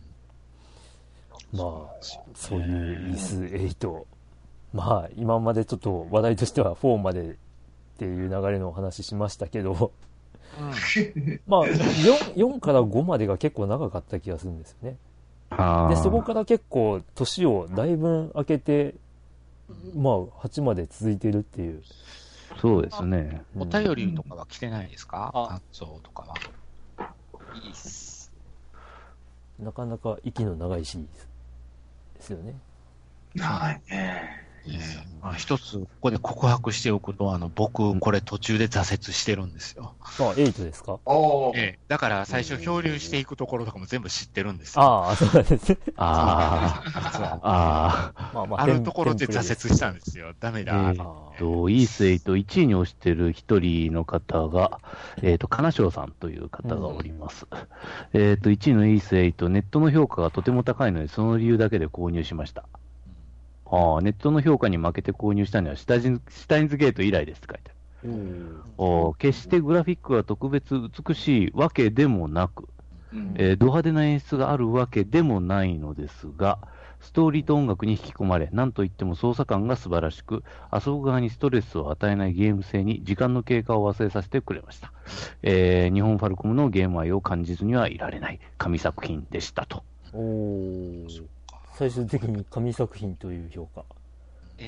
まあ、そういうイース8。まあ、今までちょっと話題としては4までっていう流れのお話しましたけど、まあ、4, 4から5までが結構長かった気がするんですよね。あで、そこから結構年をだいぶ空けて、まあ、8まで続いてるっていう。そうですね。お便りとかは来てないですか？あ感想とかは。いいっす。なかなか息の長いシリーズですよね。はいね。ええまあ、一つ、ここで告白しておくと、あの、僕、これ途中で挫折してるんですよ。あ、8ですか？おー。ええ、だから最初漂流していくところとかも全部知ってるんですよ。ああ、そうなんですね。あそうあ、ああ。まあまあ、あるところで挫折したんでですよ。ダメだ。えーあと、イース8、1位に推してる一人の方が、えっ、と、金賞さんという方がおります。えっ、と、1位のイース8、ネットの評価がとても高いので、その理由だけで購入しました。ああ、ネットの評価に負けて購入したのはシュタイン、シュタインズゲート以来ですって書いてある。お決してグラフィックが特別美しいわけでもなく、うんえード派手な演出があるわけでもないのですが、ストーリーと音楽に引き込まれ、なんといっても操作感が素晴らしく、遊ぶ側にストレスを与えないゲーム性に時間の経過を忘れさせてくれました。えー日本ファルコムのゲーム愛を感じずにはいられない神作品でしたと。おー最終的に神作品という評価。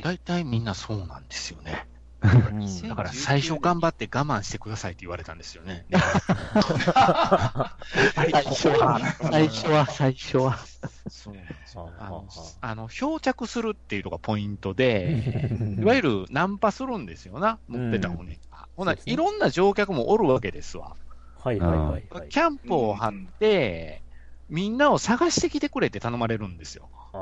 大体みんなそうなんですよね。うんだから最初頑張って我慢してくださいって言われたんですよね。最初は、最初は、最初は。そうなんですよ。あの、あの漂着するっていうのがポイントで、いわゆるナンパするんですよな、乗ってた船が。ほな、そうですねいろんな乗客もおるわけですわ。はいはいはいはい。キャンプを張って、みんなを探してきてくれって頼まれるんですよ。ああ。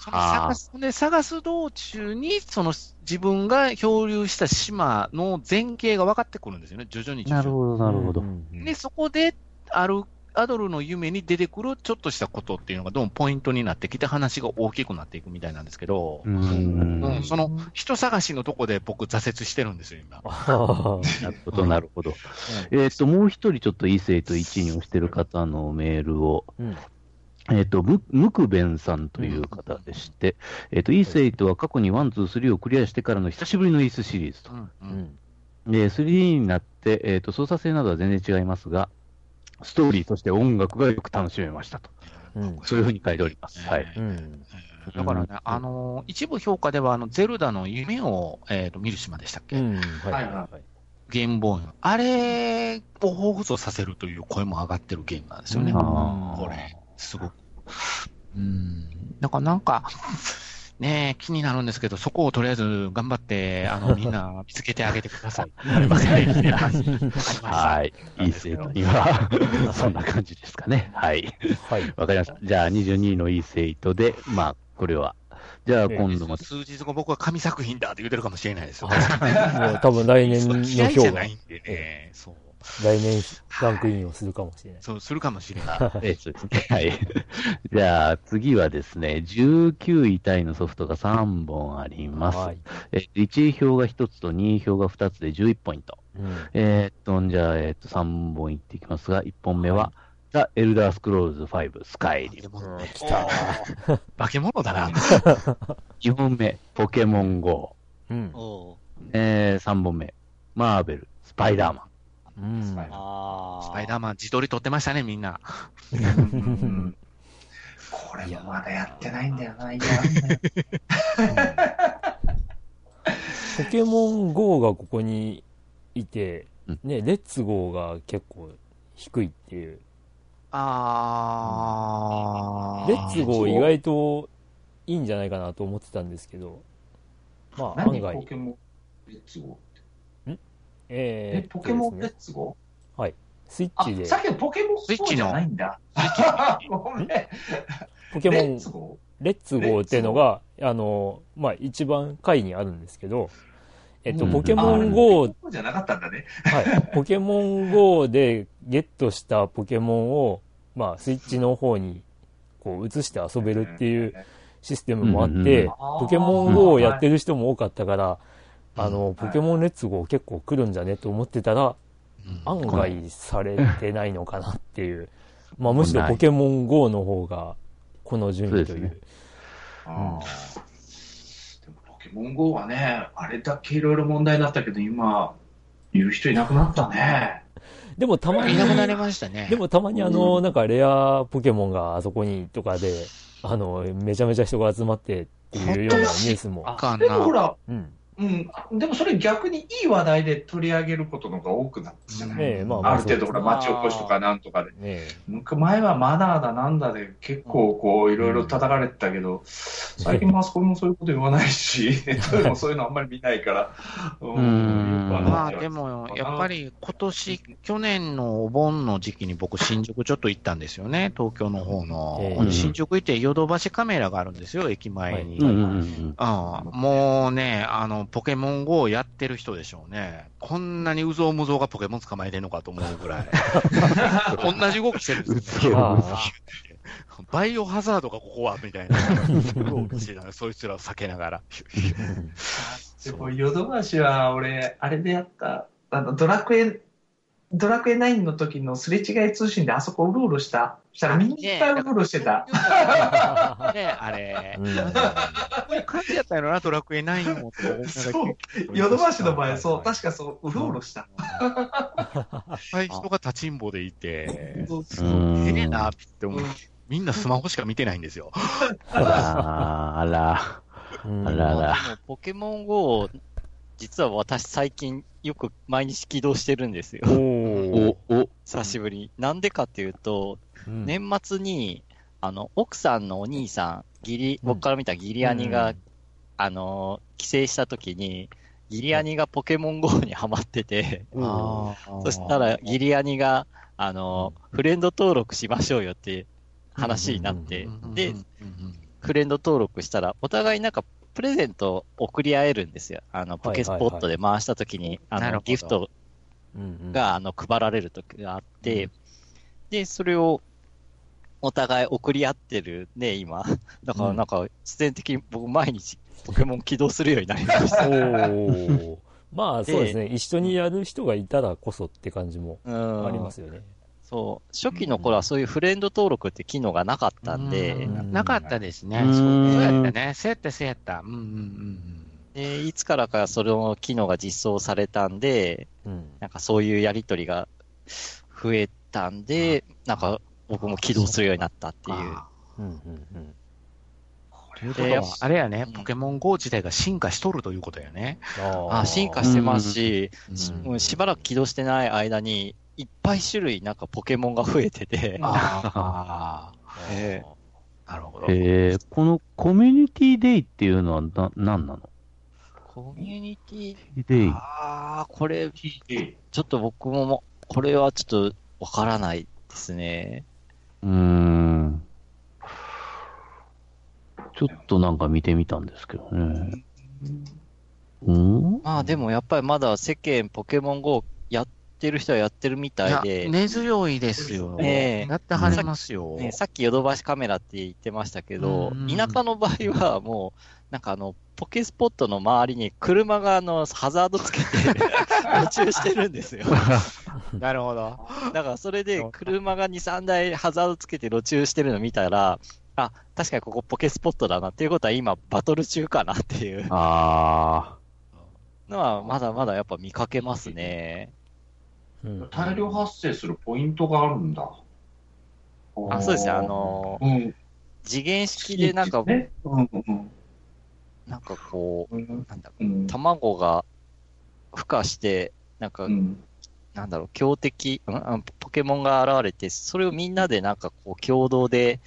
その探す、で、探す道中に、その自分が漂流した島の前景が分かってくるんですよね、徐々に徐々なるほど、なるほど。で、そこで、ある、アドルの夢に出てくるちょっとしたことっていうのがどうもポイントになってきて話が大きくなっていくみたいなんですけど、うーん。うんその人探しのとこで僕挫折してるんですよ、今。なるほど、なるほど。えっ、と、もう一人ちょっと異性と1位に押してる方のメールを、うんえっ、と、ムムクベンさんという方でして、えっ、と、イース8は過去に1、2、3をクリアしてからの久しぶりのイースシリーズとう。んううんん。で、3になって、えっ、と、操作性などは全然違いますが、ストーリーとして音楽がよく楽しめましたと。うん。そういうふうに書いております。はい。うん。だからね、うんあのー一部評価では、あの、ゼルダの夢を、えっ、と、見る島でしたっけ、うん。はいはいはい。ゲームボーイの。あれを彷彿とさせるという声も上がってるゲームなんですよね。うんあこれ、すごく。うん。だからなんか、ねえ、気になるんですけど、そこをとりあえず頑張って、あの、みんな見つけてあげてください。はい。いいですね。今は、そんな感じですかね。はい。はい。わかりました。じゃあ、22位のイース8で、まあ、これは。じゃあ、ええ今度また、数日後僕は神作品だって言ってるかもしれないですよ。もう多分来年の 嫌いじ評がゃないんでね。そう。来年ランクインをするかもしれない。そう、するかもしれない。ええそうですね。はい。じゃあ、次はですね、19位タイのソフトが3本あります。はい。え1位票が1つと2位票が2つで11ポイント。うん。えーっと、じゃあ、えーっと、3本いっていきますが、1本目は、ザ・エルダースクロールズ5、スカイリム。来た。化け物だな。2本目、ポケモン GO。うん。えー、3本目、マーベル、スパイダーマン。うん。ああ。スパイダーマン自撮り撮ってましたね、みんな。うんこれもまだやってないんだよな、いやポケモン GO がここにいて、ね、レッツゴーが結構低いっていう。あー。レッツゴー意外といいんじゃないかなと思ってたんですけど、まあ案何ポ外、ケモンレッツゴー？ええ、ポケモンレッツゴ？スイーあッチで、さっきのポケモンスイッチじゃないんだ。ごめん。ポケモンレッツ、ゴ？ーっていうのが、あの、まあ一番下位にあるんですけど、えっと、うんポケーモン GO あポケモンじゃなかったんだね。はい。ポケモン GO でゲットしたポケモンを、まあ、スイッチの方に、こう、移して遊べるっていうシステムもあっうんうんてうん、ポケモン GO をやってる。る人も多かったから、あの、ポケモンレッツゴー結構来るんじゃねと思ってたら、案外されてないのかなっていう。まあ、むしろポケモン GO の方が、この順位というそうですね。あーでもポケモン GO はね、あれだけいろいろ問題になったけど、今、言う人いなくなったね。でもたまにい、なくなりましたね。でもたまにあの、なんかレアポケモンがあそこにとかで、あの、めちゃめちゃ人が集まってっていうようなニュースも。あかんでもほな。ら、うん。うん、でもそれ逆にいい話題で取り上げることの方が多くなったじゃない？ええまあまあ。ある程度ほら、町おこしとかなんとかで。ね前はマナーだなんだで結構こういろいろ叩かれてたけど、最近マスコミもそういうこと言わないし、ネットでもそういうのあんまり見ないから。ううん。よくまあでも、やっぱり今年、去年のお盆の時期に僕、新宿ちょっと行ったんですよね、東京の方の。ええ。新宿行って、ヨドバシカメラがあるんですよ、駅前に。うんうんうんうん。もうね、あの、ポケモン GO をやってる人でしょうね。こんなにうぞうむぞうがポケモン捕まえてんのかと思うぐらい。同じ動きしてるんですよ。あバイオハザードがここは、みたいな。動きしてたのそいつらを避けながら。でもヨドバシは俺、あれでやった、あのドラクエ、ドラクエ9の時のすれ違い通信であそこうろうろした。したらみんないっぱいうろうろしてた。ね、あれ。うん感じやったよな、ドラクエ9もってそう。ヨドバシの前、そう、確かそう、うろうろした。いっぱい人が立ちんぼでいて、そうええなって思う。みんなスマホしか見てないんですよ。あら、あら。うんあららポケモン GO、実は私最近よく毎日起動してるんですよ。おーお、お、久しぶり。に。なんでかっていうと、うん。年末に、あの、奥さんのお兄さん、義理、うん。僕から見た義理兄が、うん。あの、帰省した時に、義理兄がポケモン GO にハマってて、おー。そしたら義理兄が、あの、フレンド登録しましょうよって話になって、で、フレンド登録したら、お互いなんか、プレゼント送り合えるんですよ。あの、ポケスポットで回した時に、あの、ギフトうんうんが、あの、配られる時があって、で、それを、お互い送り合ってるね、今。だからなんか、自然的に僕毎日ポケモン起動するようになりました。おー まあでそうですね。一緒にやる人がいたらこそって感じもうんありますよね。そう。初期の頃はそういうフレンド登録って機能がなかったんで、うんなかったですね。うんそうそうやったね。そうやった、そうやった。うんうんうんでいつからかその機能が実装されたんで、うん。なんかそういうやりとりが増えたんで、なんか僕も起動するようになったっていう。あうんうんうん。ことは、あれやねうん、ポケモン GO 自体が進化しとるということやね。ああ進化してますし、うんしうん。しばらく起動してない間に、いっぱい種類なんかポケモンが増えてて、あ あなるほど。えー、このコミュニティデイっていうのはな、なんなの？コミュニティ、デイ。ああ、これ、ちょっと僕もも、これはちょっとわからないですね。うーん。ちょっとなんか見てみたんですけどね。うん？まあでもやっぱりまだ世間ポケモン GO やってる人はやってるみたいで、根強いですよ。ええやってはりますよ。ね、さっきヨドバシカメラって言ってましたけど、うん田舎の場合はもう、なんかあの、ポケスポットの周りに車があの、ハザードつけて、路中してるんですよ。なるほど。だからそれで車が2、3台ハザードつけて路中してるの見たら、あ、確かにここポケスポットだなっていうことは今バトル中かなっていうあのはまだまだやっぱ見かけますね。うん大量発生するポイントがあるんだ。あ、そうですね。あの、うん。次元式でなんか、ね、うんうんなんかこうなんだ、うん。卵が孵化して、なんかうん。なんだろう、強敵、うん？ポケモンが現れて、それをみんなでなんかこう共同で、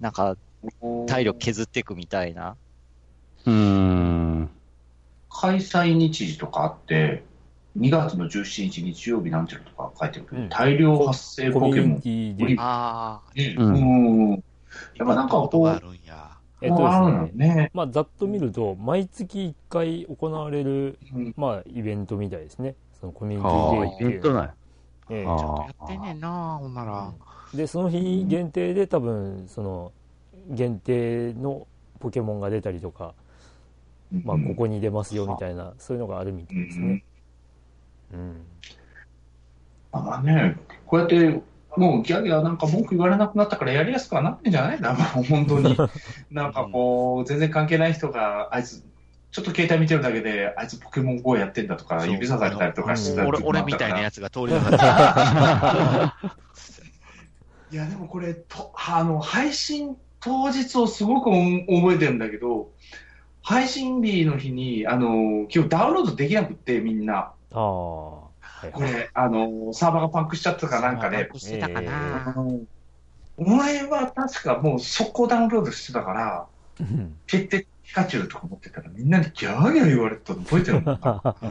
なんか体力削っていくみたいな。うーん。開催日時とかあって、2月の17日日曜日なんていうのとか書いてるけど、うん大量発生ポケモンニティで。ああ、ね。ううんん。やっぱなんかこう、ことがあるんや。えっとですね。のね。まあ、ざっと見ると、毎月1回行われる、うんまあ、イベントみたいですね。そのコミュニテあィあ、イベントなんや。ええあやってんねんな、ほんなら。で、その日限定で多分、その、限定のポケモンが出たりとか、まあ、ここに出ますよみたいな、そういうのがあるみたいですね。うん。まあね、こうやって、もうギャギャなんか文句言われなくなったからやりやすくはなってんじゃない？だもう本当に。なんかこう、全然関係ない人が、あいつ、ちょっと携帯見てるだけで、あいつポケモン GO やってんだとか、指さされたりとかしてた俺俺みたいなやつが通りなかった。いや、でもこれ、とあの配信当日をすごく覚えてるんだけど、配信日の日に、あの、今日ダウンロードできなくって、みんな。ああ。はいこれ、あの、サーバーがパンクしちゃったかなんかで、してたかな。あの俺は確かもう速攻ダウンロードしてたから、うん決定ピカチュウとか持ってたらみんなにギャーギャー言われてたの覚えてるもん。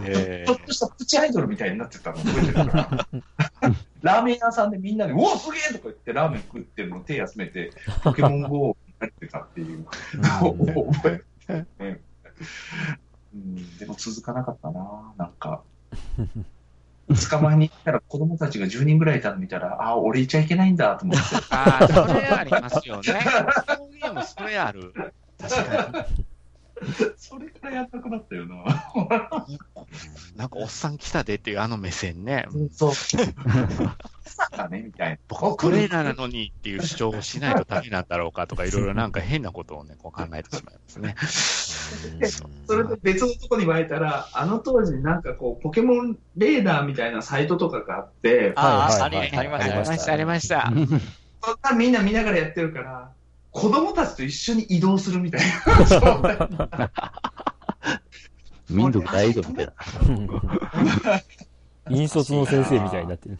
えちょっとしたプチアイドルみたいになってたの覚えてるから。ラーメン屋さんでみんなに、うわ、すげえとか言ってラーメン食ってるのを手休めて、ポケモン GO をやってたっていう覚え。うんうん、でも続かなかったな、なんか。捕まえに行ったら子供たちが10人ぐらいいたの見たら、ああ、俺いちゃいけないんだと思って。ああ、それありますよね。そういうゲーム、それある。確か それからやんなくなったよな。に。なんか、おっさん来たでっていうあの目線ね。そう。まさかね、みたいな。僕、トレーナーなのにっていう主張をしないとダメなんだろうかとか、いろいろなんか変なことをね、こう考えてしまいますね。それで別のとこに巻いたら、あの当時なんかこう、ポケモンレーダーみたいなサイトとかがあって、ああ、ありました、ありまし。たた、ありました。そんなみんな見ながらやってるから、子供たちと一緒に移動するみたいな。そ う民族大移動みたいな。引率の先生みたいになってる。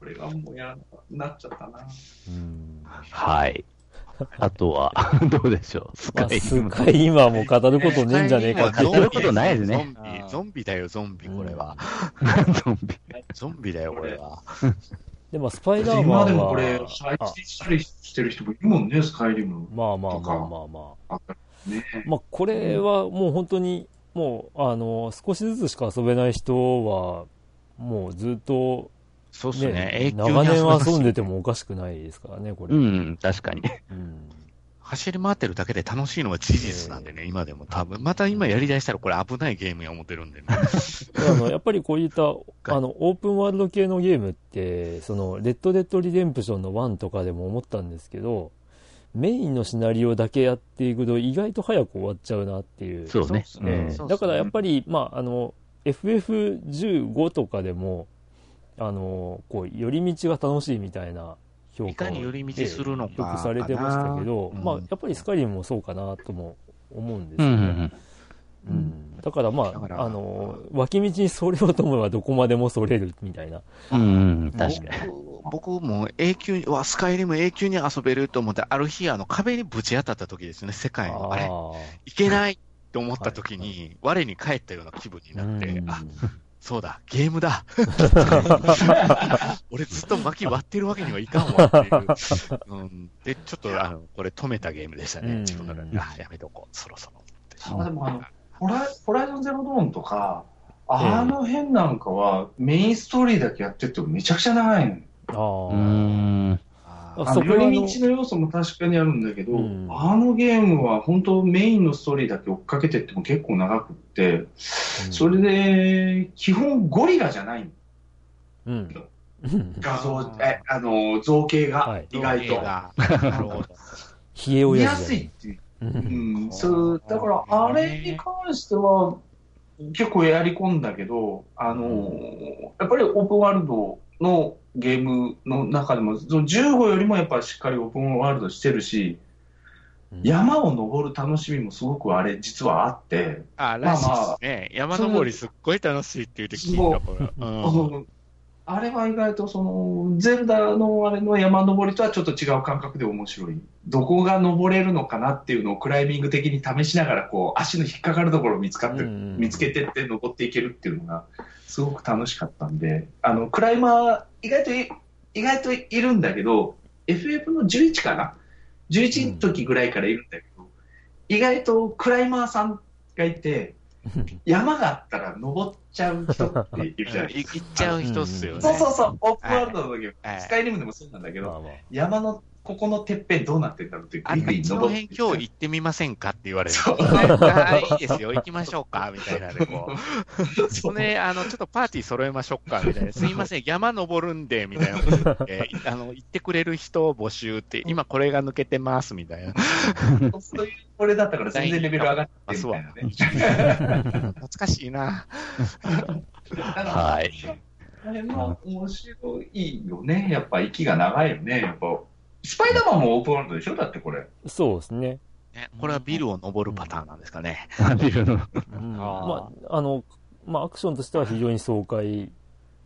これがもうやらなっちゃったな。うんはい。あとは、どうでしょう？スまあ、カイイリムはもう語ることねえんじゃねえかって語ることないですねゾンビ、ゾンビだよ、ゾンビ、これは。ゾンビ。ゾンビだよ、これは。でも、スパイダーマン今は、でもこれ、配信したりしてる人もいるもんね、スカイリム。まあまあまあまあまあ。ねまあ、これはもう本当に、もう、あの、少しずつしか遊べない人は、もうずっと、そうっすね。ね、長年遊んでてもおかしくないですからね、これ。うん、確かに。うん走り回ってるだけで楽しいのは事実なんでね、今でも多分。また今やりだしたらこれ危ないゲームや思ってるんでね。あの、やっぱりこういった、あの、オープンワールド系のゲームって、その、レッドデッドリデンプションの1とかでも思ったんですけど、メインのシナリオだけやっていくと意外と早く終わっちゃうなっていう。そうね。だからやっぱり、まあ、あの、FF15 とかでも、あの、こう、寄り道が楽しいみたいな評価をいかに寄り道するのかよくされてましたけど、まあ、やっぱりスカイリムもそうかなとも思うんですうんうよね。んうんだからまあ、だからあの、脇道にそれようと思えばどこまでもそれるみたいな。うん。確かに。僕僕も永久に、うわ、スカイリム永久に遊べると思って、ある日、あの、壁にぶち当たった時ですね、世界の。あれ？いけないと思った時に、我に返ったような気分になって、うんあ、そうだ、ゲームだ。俺ずっと巻き割ってるわけにはいかんわっていう。うん、で、ちょっと、あの、これ止めたゲームでしたね、うん自分の中で。あ、やめとこう、そろそろって。あでもあのホライ、ホライゾンゼロドーンとか、あの辺なんかはメインストーリーだけやってってもめちゃくちゃ長いの。あうあ。ん。ああの寄り道の要素も確かにあるんだけど、うんあのゲームは本当メインのストーリーだけ追っかけてっても結構長くって、それで、基本ゴリラじゃないうん。うん。画像、え、あの、造形が、はい意外と。がなるほど。冷えお見やすいっていう。ううんん、そう、だから、あれに関しては、結構やり込んだけど、あの、やっぱりオープンワールドのゲームの中でも、その15よりもやっぱしっかりオープンワールドしてるし、山を登る楽しみもすごくあれ、実はあって。あ、らしいですね。山登りすっごい楽しいって言って聞いたから。うんあれは意外とその、ゼルダのあれの山登りとはちょっと違う感覚で面白い。どこが登れるのかなっていうのをクライミング的に試しながら、こう、足の引っかかるところを見つかって、うん見つけてって登っていけるっていうのが、すごく楽しかったんで、あの、クライマー、意外とい、意外といるんだけど、FF の11かな ?11 の時ぐらいからいるんだけど、意外とクライマーさんがいて、山があったら登っちゃう人っているじゃないですか。行っちゃう人っすよね。そうそうそう、オープンワールドの時も、はいスカイリムでもそうなんだけど、まあまあ。山のここのてっぺんどうなってんだろうって、グイグイ登っ今日行ってみませんかって言われる。そういいですよ、行きましょうか、みたいなで、こう。そうね、あの、ちょっとパーティー揃えましょうか、みたいな。すいません、山登るんで、みたいなこと言って、あの、行ってくれる人を募集って、今これが抜けてます、みたいな。そういう、これだったから全然レベル上がってみたいなね。懐かしいな。はい。あれも面白いよね。やっぱ息が長いよね。やっぱ、スパイダーマンもオープンワールドでしょ？だってこれ。そうですね。ねこれはビルを登るパターンなんですかね。ビルの。うんまあ、あの、まあ、アクションとしては非常に爽快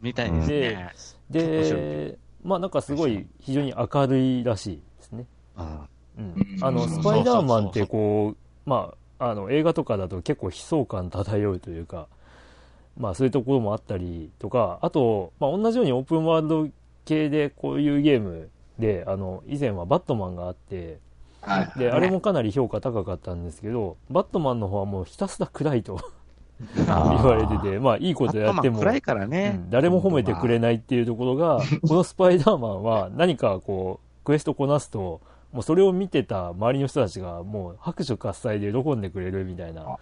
みたいですね。で、まあ、なんかすごい非常に明るいらしいですね。あの、スパイダーマンってこう、まあ、あの、映画とかだと結構悲壮感漂うというか、まあそういうところもあったりとか、あと、まあ同じようにオープンワールド系でこういうゲームで、あの、以前はバットマンがあって、はい。で、あれもかなり評価高かったんですけど、バットマンの方はもうひたすら暗いと 言われてて、まあいいことやっても、暗いからうね。ん誰も褒めてくれないっていうところが、このスパイダーマンは何かこう、クエストこなすと、もうそれを見てた周りの人たちがもう拍手喝采で喜んでくれるみたいな、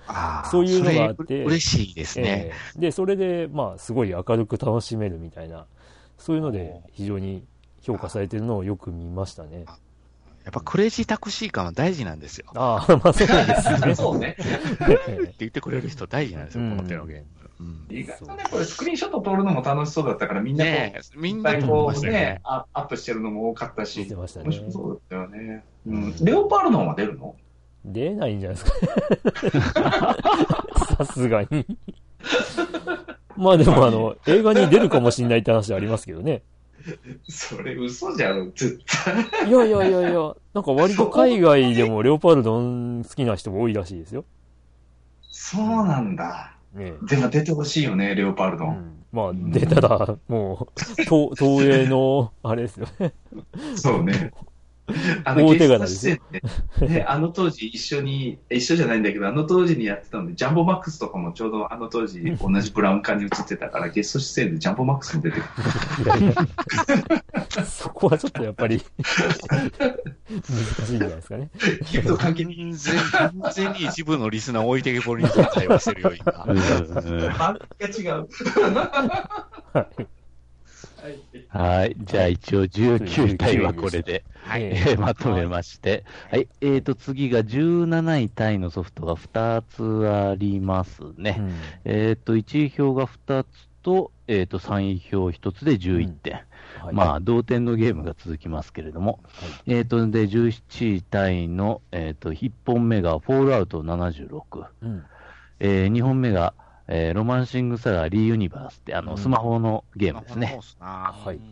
そういうのがあって嬉しいですね。ええで、それでまあすごい明るく楽しめるみたいな、そういうので非常に評価されてるのをよく見ましたね。やっぱクレイジータクシー感は大事なんですよ。ああ、まあそうですね。そうね。って言ってくれる人大事なんですよ、うんこの手のゲーム。うん意外とね、これスクリーンショット撮るのも楽しそうだったから、みんなこう、ねえ、みいんなこうねね、アアップしてるのも多かったし見て、ました面白ね。そうだったよね。うん。レオパールドも出るの？出ないんじゃないですか。さすがに。まあでもあの、映画に出るかもしれないって話ありますけどね。それ嘘じゃん、絶対。いやいやいやいや、なんか割と海外でもレオパルドン好きな人が多いらしいですよ。そうなんだ。ねでも出てほしいよね、レオパルドン。うん、まあ出たら、もう、東東映の、あれですよね。そうね。あ大手ゲ柄ですよスト出演で、ね、あの当時一緒に、一緒じゃないんだけど、あの当時にやってたので、ジャンボマックスとかもちょうどあの当時 同じブラウン管に映ってたから、ゲスト出演でジャンボマックスも出てくる。そこはちょっとやっぱり、難しいんじゃないですかね。ギフト関係に。完全完全に一部のリスナーを置いてけぼりにして会話してるよ、今。うん漫画が違う。はいはい。じゃあ一応19体はこれで、はい。えーまとめまして。はい。えーと、次が17位タイのソフトが2つありますね。うんえーと、1位票が2つと、えーと、3位票1つで11点。はいまあ、同点のゲームが続きますけれども。えーと、で、17位タイの、えーと、1本目がフォールアウト76。うんえ2本目が、えーロマンシングサガーリーユニバースって、あの、うんスマホのゲームですね。はいうん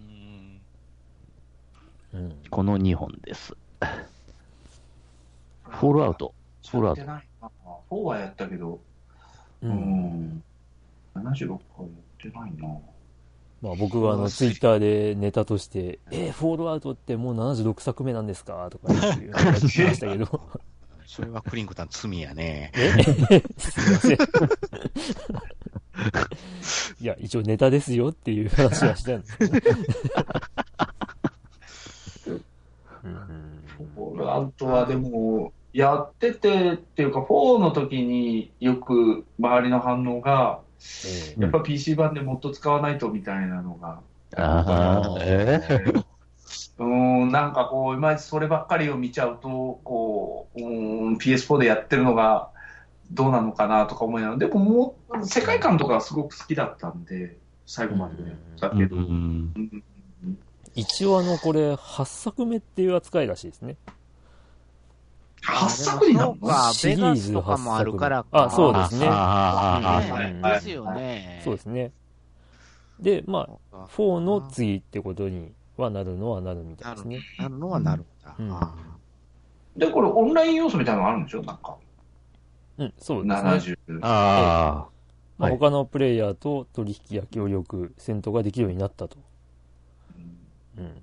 うんこの2本です。フォールアウト。フォールアウトやってないな。4はやったけど、ううんん。76回やってないな。まあ僕があのツイッターでネタとして、えー、フォールアウトってもう76作目なんですか？とか言って言ってましたけど、それはクリンクタン罪やね。え？すいません。いや、一応ネタですよっていう話はしたんですけど。うんフォールアウトはでも、やっててっていうか、4の時によく周りの反応が、やっぱ PC 版でもっと使わないとみたいなのが。ああ、えーうーん、なんかこう、いまいちそればっかりを見ちゃうと、こう、うーん、PS4 でやってるのがどうなのかなとか思いながら、でももう、世界観とかはすごく好きだったんで、最後までやったけど。一応あの、これ、8作目っていう扱いらしいですね。8作になるの？か、シリベガーズスとかもあるからあ、そうですね。ですよね。そうですね。で、まあ、そうか4の次ってことにはなるのはなるみたいですね。なるのはなるんだ。うんあで、これオンライン要素みたいなのがあるんでしょ？なんか。うん、そうですね。70。あまあ、はい他のプレイヤーと取引や協力、戦闘ができるようになったと。うん。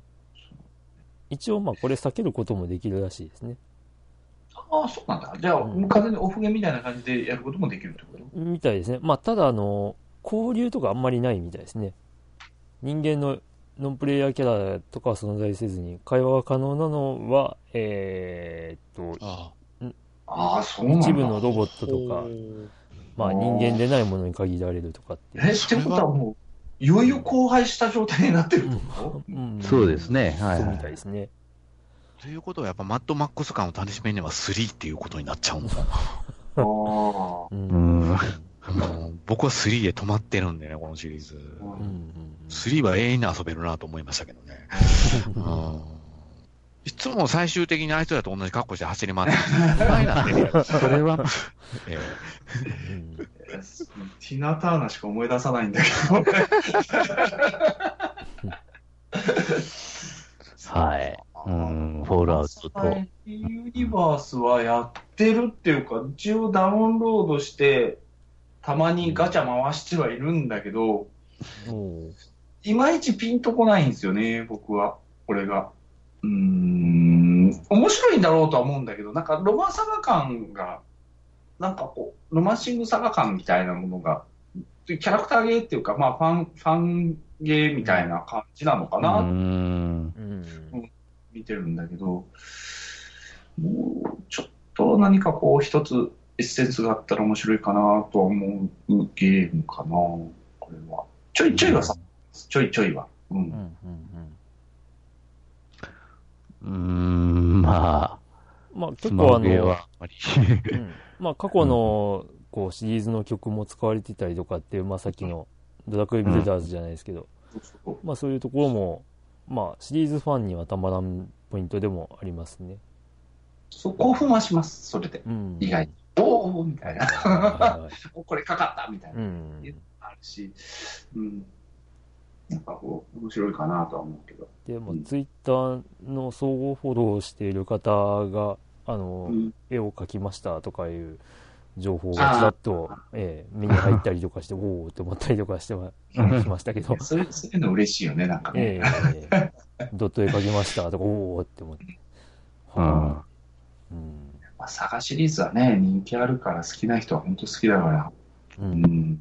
一応、まあ、これ避けることもできるらしいですね。ああ、そうなんだ。じゃあ、うんもう完全にオフゲーみたいな感じでやることもできるってこと？みたいですね。まあ、ただ、あの、交流とかあんまりないみたいですね。人間のノンプレイヤーキャラとかは存在せずに、会話が可能なのは、えーっと、あああ、そうなんだ。一部のロボットとか、まあ、人間でないものに限られるとかっていう。え、ってことはもう、いよいよ荒廃した状態になってるってこと？うんそうですね。はいそうみはい。たいですね。ということは、やっぱマッドマックス感を楽しめるのは3っていうことになっちゃうんだ。ああ。う。うん僕は3で止まってるんでね、このシリーズ。うんうん3は永遠に遊べるなと思いましたけどね。うんいつも最終的にあいつらと同じ格好して走り回ってる。前なんでね。それは、えうんティナ・ターナしか思い出さないんだけど。はい。うん、フォールアウトと。ユニバースはやってるっていうか、一応ダウンロードして、たまにガチャ回してはいるんだけど、いまいちピンとこないんですよね、僕は。これが。うーん、面白いんだろうとは思うんだけど、なんかロマンサガ感が、なんかこう、ロマンシングサガ感みたいなものが、キャラクターゲーっていうか、まあファン、ファンゲーみたいな感じなのかな、うん。うん見てるんだけど、もうちょっと何かこう一つエッセンスがあったら面白いかなとは思うゲームかな、これは。ちょいちょいはさ、ちょいちょいは。うん。うんうんうん、まうんまああ、結構あの、あんまり。うんまあ過去のこうシリーズの曲も使われてたりとかっていう、まあさっきのドラクエビルダーズじゃないですけど、そうそうまあそういうところも、まあシリーズファンにはたまらんポイントでもありますね。そう興奮はします、それで。うん。意外に。おおみたいな。おこれかかったみたいな。うん。あるし、うん。なんかこう、面白いかなとは思うけど。で、もうんツイッターの総合フォローしている方が、あの、うん。絵を描きましたとかいう情報がちらっと、ええ目に入ったりとかして、おおって思ったりとかしては しましたけど、そういう、の嬉しいよね、なんかね。ええドット絵描きましたとか、おおって思って。うん。うん。まあ、サガシリーズはね、人気あるから好きな人は本当好きだから、う。うん。ん、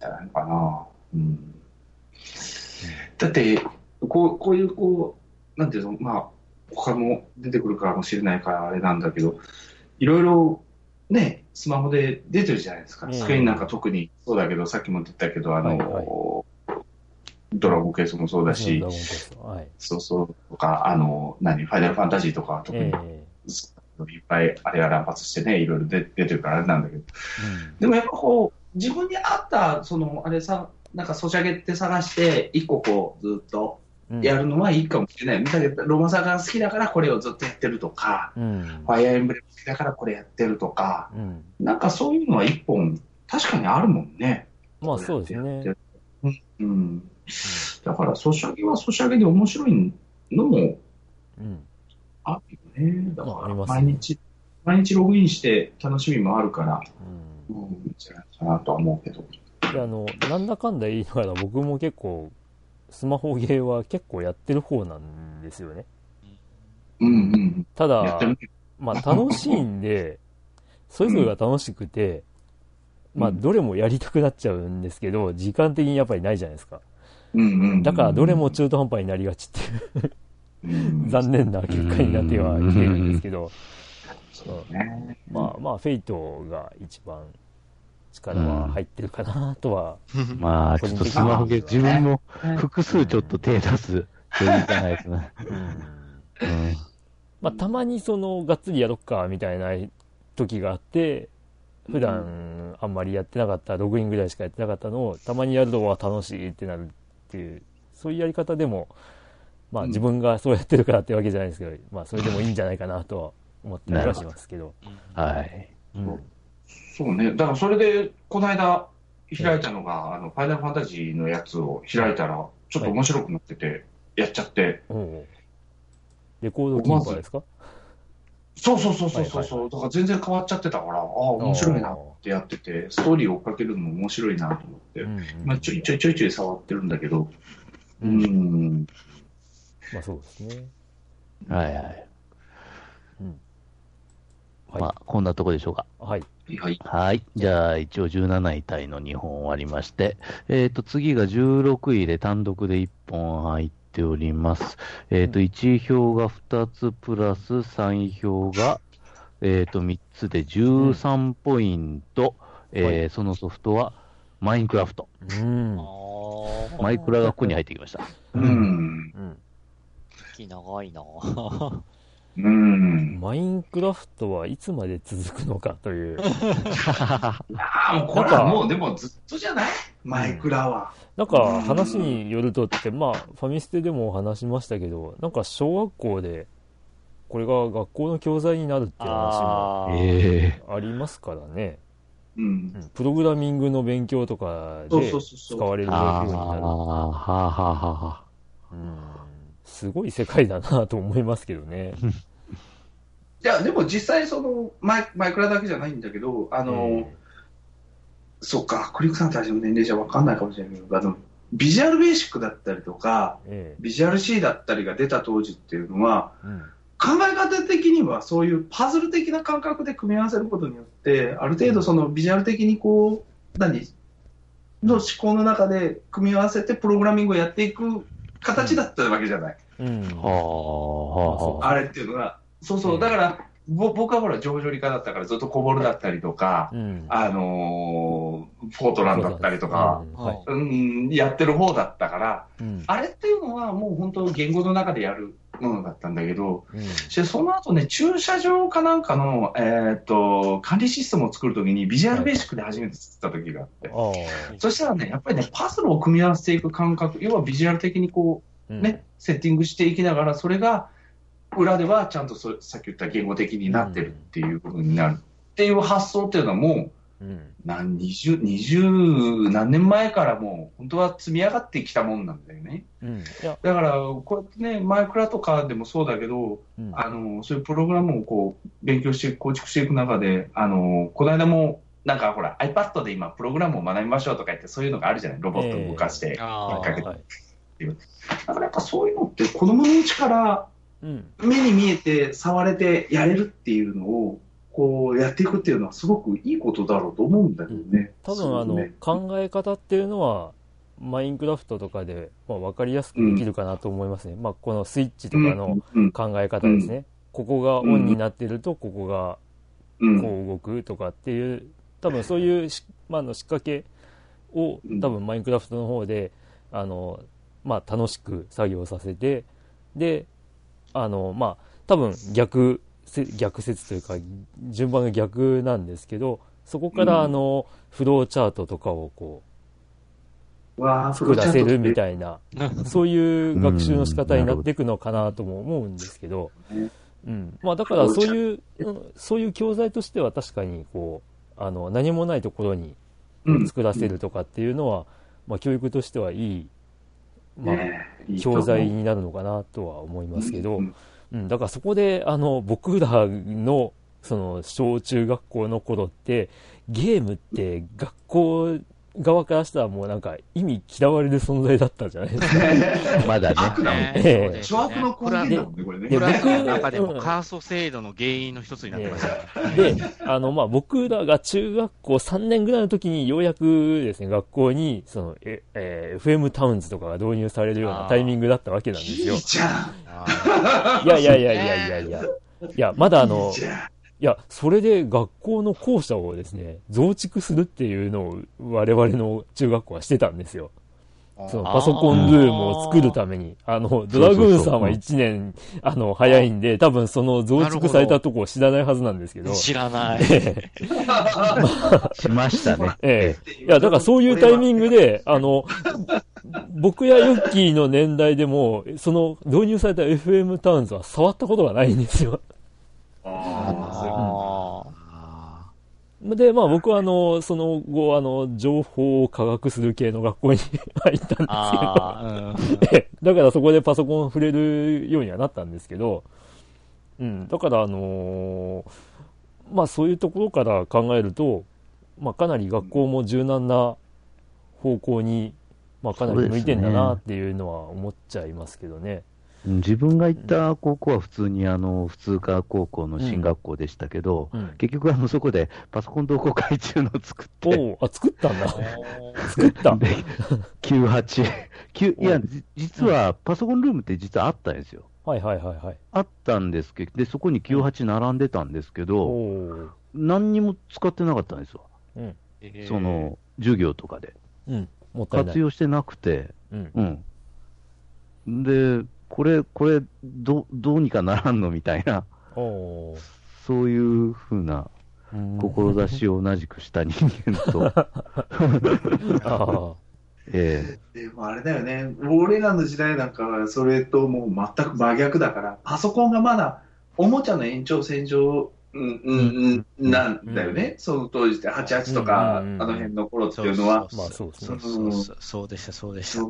じゃないのかな。うん。だって、こう、こういう、こう、なんていうの、まあ、他も出てくるかもしれないからあれなんだけど、いろいろ、ね、スマホで出てるじゃないですか。うん。スクリーンなんか特に。そうだけど、さっきも言ったけど、あの、はいはい。ドラゴンケースもそうだし。はい。そうそう。とか、あの、何、ファイナルファンタジーとかは特に。ええいっぱいあれが乱発してね、いろいろ出出てるからあれなんだけど、うんでもやっぱこう、自分に合った、その、あれさ、なんかソシャゲって探して、一個こう、ずっとうんやるのはいいかもしれない。だけど、ロマサガが好きだからこれをずっとやってるとか、うん。ファイアーエンブレム好きだからこれやってるとか、うん。なんかそういうのは一本、確かにあるもんね。まあそうですね。うん。うん。だから、ソシャゲはソシャゲで面白いのもうん。あるよね。だから、毎日、毎日ログインして楽しみもあるから、うんうん、じゃないかなとは思うけど。であの、なんだかんだ言いながら僕も結構、スマホゲーは結構やってる方なんですよね。うんうん。ただまあ楽しいんで、それぞれが楽しくて、まあどれもやりたくなっちゃうんですけど、時間的にやっぱりないじゃないですか。うんうん。だからどれも中途半端になりがちっていううん、残念な結果になってはきてるんですけど。まあまあフェイトが一番力は入ってるかなとは、まあ、ちょっとスマホゲー、自分も複数ちょっと手出す余裕がないですね。うんうん。まあたまにそのがっつりやろっかみたいな時があって、普段あんまりやってなかった、ログインぐらいしかやってなかったのを、たまにやるのは楽しいってなるっていう、そういうやり方でも、まあうん。自分がそうやってるからってわけじゃないですけど、まあそれでもいいんじゃないかなとは思ったりはしますけど。はい。うん、そう。ね。だからそれで、この間開いたのが、あの、ファイナルファンタジーのやつを開いたら、ちょっと面白くなってて、やっちゃって。はい、レコードキーパーですか？そうそうそうそうそう、はいはい、だから全然変わっちゃってたから、ああ、面白いなってやってて、ストーリーを追っかけるのも面白いなと思って、うんうん、まあ、ちょいちょいちょいちょい触ってるんだけど、うん。うんまあそうですね。はいはい。うん。はい、まあ、こんなとこでしょうか。はい。はい。はい。じゃあ、一応17位タイの2本終わりまして、えっ、ー、と、次が16位で単独で1本入っております。えっ、ー、と、1位票が2つプラス3位票が、えっ、ー、と、3つで13ポイント、うん、えー、そのソフトは、マインクラフト。うん。マイクラがここに入ってきました。うん。うん。長いなうん。マインクラフトはいつまで続くのかという。いやもうこれはもうでもずっとじゃない？マイクラは。なんか話によるとって、まあファミステでも話しましたけど、なんか小学校でこれが学校の教材になるっていう話もありますからね。うん、プログラミングの勉強とかで使われるようになる。はあ、はあ、はあ。うんすごい世界だなと思いますけどね。いや、でも実際そのマイ、マイクラだけじゃないんだけど、あの、えー、そっか、クリックさんたちの年齢じゃ分かんないかもしれないけど、あの、ビジュアルベーシックだったりとか、えー、ビジュアル C だったりが出た当時っていうのは、うん、考え方的にはそういうパズル的な感覚で組み合わせることによって、ある程度そのビジュアル的にこう、何？の思考の中で組み合わせてプログラミングをやっていく形だったわけじゃない。うん。はあ、あれっていうのが、そうそう、だから、ぼ僕はほら、上場理科だったからずっとコボルだったりとか、うん、あのー、フォートランだったりとか、うん、やってる方だったから、うん、あれっていうのはもう本当言語の中でやるものだったんだけど、うん、その後ね、駐車場かなんかの、えー、っと、管理システムを作るときにビジュアルベーシックで初めて作った時があって、はい、そしたらね、やっぱりね、パズルを組み合わせていく感覚、要はビジュアル的にこう、ね、セッティングしていきながら、それが裏ではちゃんとそさっき言った言語的になってるっていう部分になる。っていう発想っていうのはもう、何、二十、二十何年前からもう、本当は積み上がってきたもんなんだよね。うん、だから、こうやってね、マイクラとかでもそうだけど、うん、あの、そういうプログラムをこう、勉強して、構築していく中で、あの、この間も、なんかほら、iPad で今、プログラムを学びましょうとか言って、そういうのがあるじゃない、ロボットを動かして、かけて。っていう。だからやっぱそういうのって子供のうちから目に見えて触れてやれるっていうのを、こうやっていくっていうのはすごくいいことだろうと思うんだけどね。多分あの、ね、考え方っていうのは、マインクラフトとかで、まあ、分かりやすくできるかなと思いますね。うん、まあ、このスイッチとかの考え方ですね。うんうん、ここがオンになってると、ここがこう動くとかっていう、多分そういうし、まあ、の仕掛けを、多分マインクラフトの方で、あの、まあ、楽しく作業させて、で、あの、まあ、多分逆、逆説というか、順番が逆なんですけど、そこからあの、フローチャートとかをこう、作らせるみたいな、そういう学習の仕方になっていくのかなとも思うんですけど、うん。まあだからそういう、そういう教材としては確かにこう、あの、何もないところに作らせるとかっていうのは、まあ教育としてはいいまあ、教材になるのかなとは思いますけど、うん、うん、だからそこで、あの、僕らの、その、小中学校の頃って、ゲームって学校側からしたらもうなんか意味嫌われる存在だったじゃないですか。まだね。ええ。諸悪の根源だもんね、これね。で、僕の中でもカースト制度の原因の一つになってました。で、あの、まあ、僕らが中学校3年ぐらいの時にようやくですね、学校に、その、え、えー、FM タウンズとかが導入されるようなタイミングだったわけなんですよ。いいじゃんいやいやいやいやいやいや。いや、まだあの、いいや、それで学校の校舎をですね、増築するっていうのを我々の中学校はしてたんですよ。そのパソコンルームを作るために、あの、ドラグーンさんは1年、あの、早いんで、多分その増築されたとこを知らないはずなんですけど。知らない。しましたね。ええ。いや、だからそういうタイミングで、あの、僕やユッキーの年代でも、その導入された FM タウンズは触ったことがないんですよ。で、まあ僕はあの、その後、あの、情報を科学する系の学校に 入ったんですけど、だからそこでパソコン触れるようにはなったんですけど、うん、だからあのー、まあそういうところから考えると、まあかなり学校も柔軟な方向に、まあかなり向いてんだなっていうのは思っちゃいますけどね。自分が行った高校は普通にあの普通科高校の進学校でしたけど、うんうん、結局あのそこでパソコン同好会中の作って。おあ、作ったんだ。作ったで、98。いや、実はパソコンルームって実はあったんですよ。はいはいはいはい。あったんですけど、で、そこに98並んでたんですけど、うん、何にも使ってなかったんですわ。うん、その、授業とかで。うん。活用してなくて、うん。うん、で、これ、これ、ど、どうにかならんのみたいな、そういうふうな志を同じくした人間と。ええ、でもあれだよね、俺らの時代なんかはそれともう全く真逆だから、パソコンがまだおもちゃの延長線上うんうんうん、なんだよね、その当時で88とか、あの辺の頃っていうのは。まあそうそうそうそうでした、そうでした。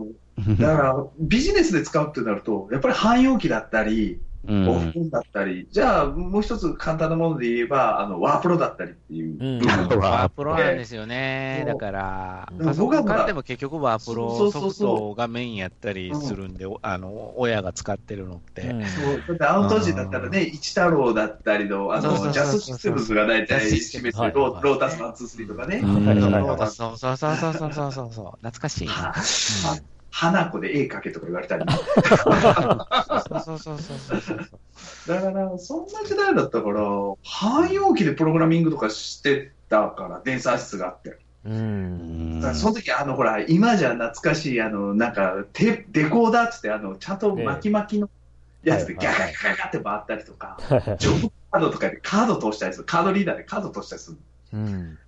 だから、ビジネスで使うってなると、やっぱり汎用機だったり、オフコンだったり、じゃあもう一つ簡単なもので言えば、あのワープロだったりっていう、ワープロなんですよね。だから、パソコン買っても結局ワープロソフトがメインやったりするんで、あの、親が使ってるのって。そう。だってアウト時だったらね、一太郎だったりの、あの、ジャスシステムズが大体示すロータス1、2、3とかね。そうそうそうそうそうそうそう。懐かしい。花子で絵描けとか言われたり。そうそうそうそうそう。だから、そんな時代だったから、汎用機でプログラミングとかしてたから、電算室があって。うん。その時、あの、ほら、今じゃ懐かしい、あの、なんか、デデコーダーっつって、あの、ちゃんと巻き巻きのやつでギャガギャガって回ったりとか、ジョブカードとかでカード通したりする、カードリーダーでカード通したりする。うん。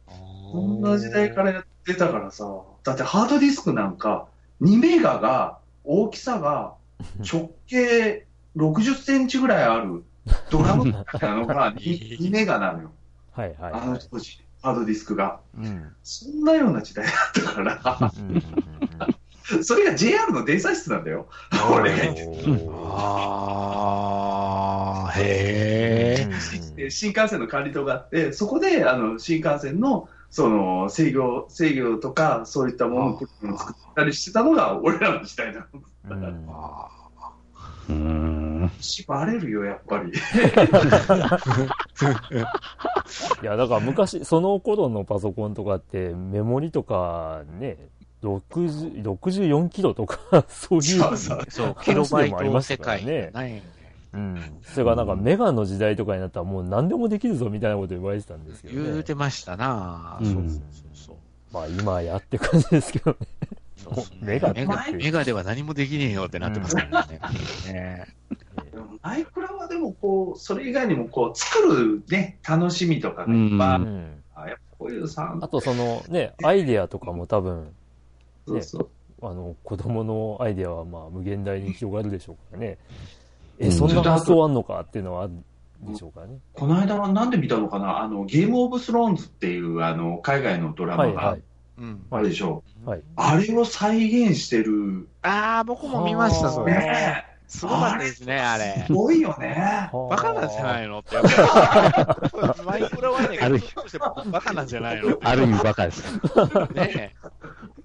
そんな時代からやってたからさ、だってハードディスクなんか、2メガが、大きさが直径60センチぐらいあるドラムなのが 2, 2メガなのよ。はいはい、はい、あの当時、ハードディスクが。うん、そんなような時代だったから、それが JR の電車室なんだよ。俺が言ってああ、へえ。新幹線の管理棟があって、そこであの新幹線のその制御、制御とか、そういったものを作ったりしてたのが、俺らの時代なんだから。うん。縛れるよ、やっぱり。いや、だから昔、その頃のパソコンとかって、メモリとかね、64キロとか、そういう。そうそう。そう、キロバイト世界ね。ないうん。それからなんかメガの時代とかになったらもう何でもできるぞみたいなこと言われてたんですけどね。言うてましたな、うん、そうそうそう。まあ今やって感じですけどね。メガメガメガでは何もできねえよってなってますからね。ねマイクラはでもこう、それ以外にもこう、作るね、楽しみとかがいっぱいある。あやっぱこういうさ。あとそのね、アイデアとかも多分、ね、そうそう。あの、子供のアイデアはまあ無限大に広がるでしょうからね。え、そんな発想あんのかっていうのはあるでしょうかね。この間はなんで見たのかな？あの、ゲームオブスローンズっていうあの海外のドラマがあるでしょ？う。はい、あれを再現してる。ああ、僕も見ました、それ。ねすごかったですね、あれ。すごいよね。バカなんじゃないのって。マイクロはね、あるバカなんじゃないのある意味バカです。ね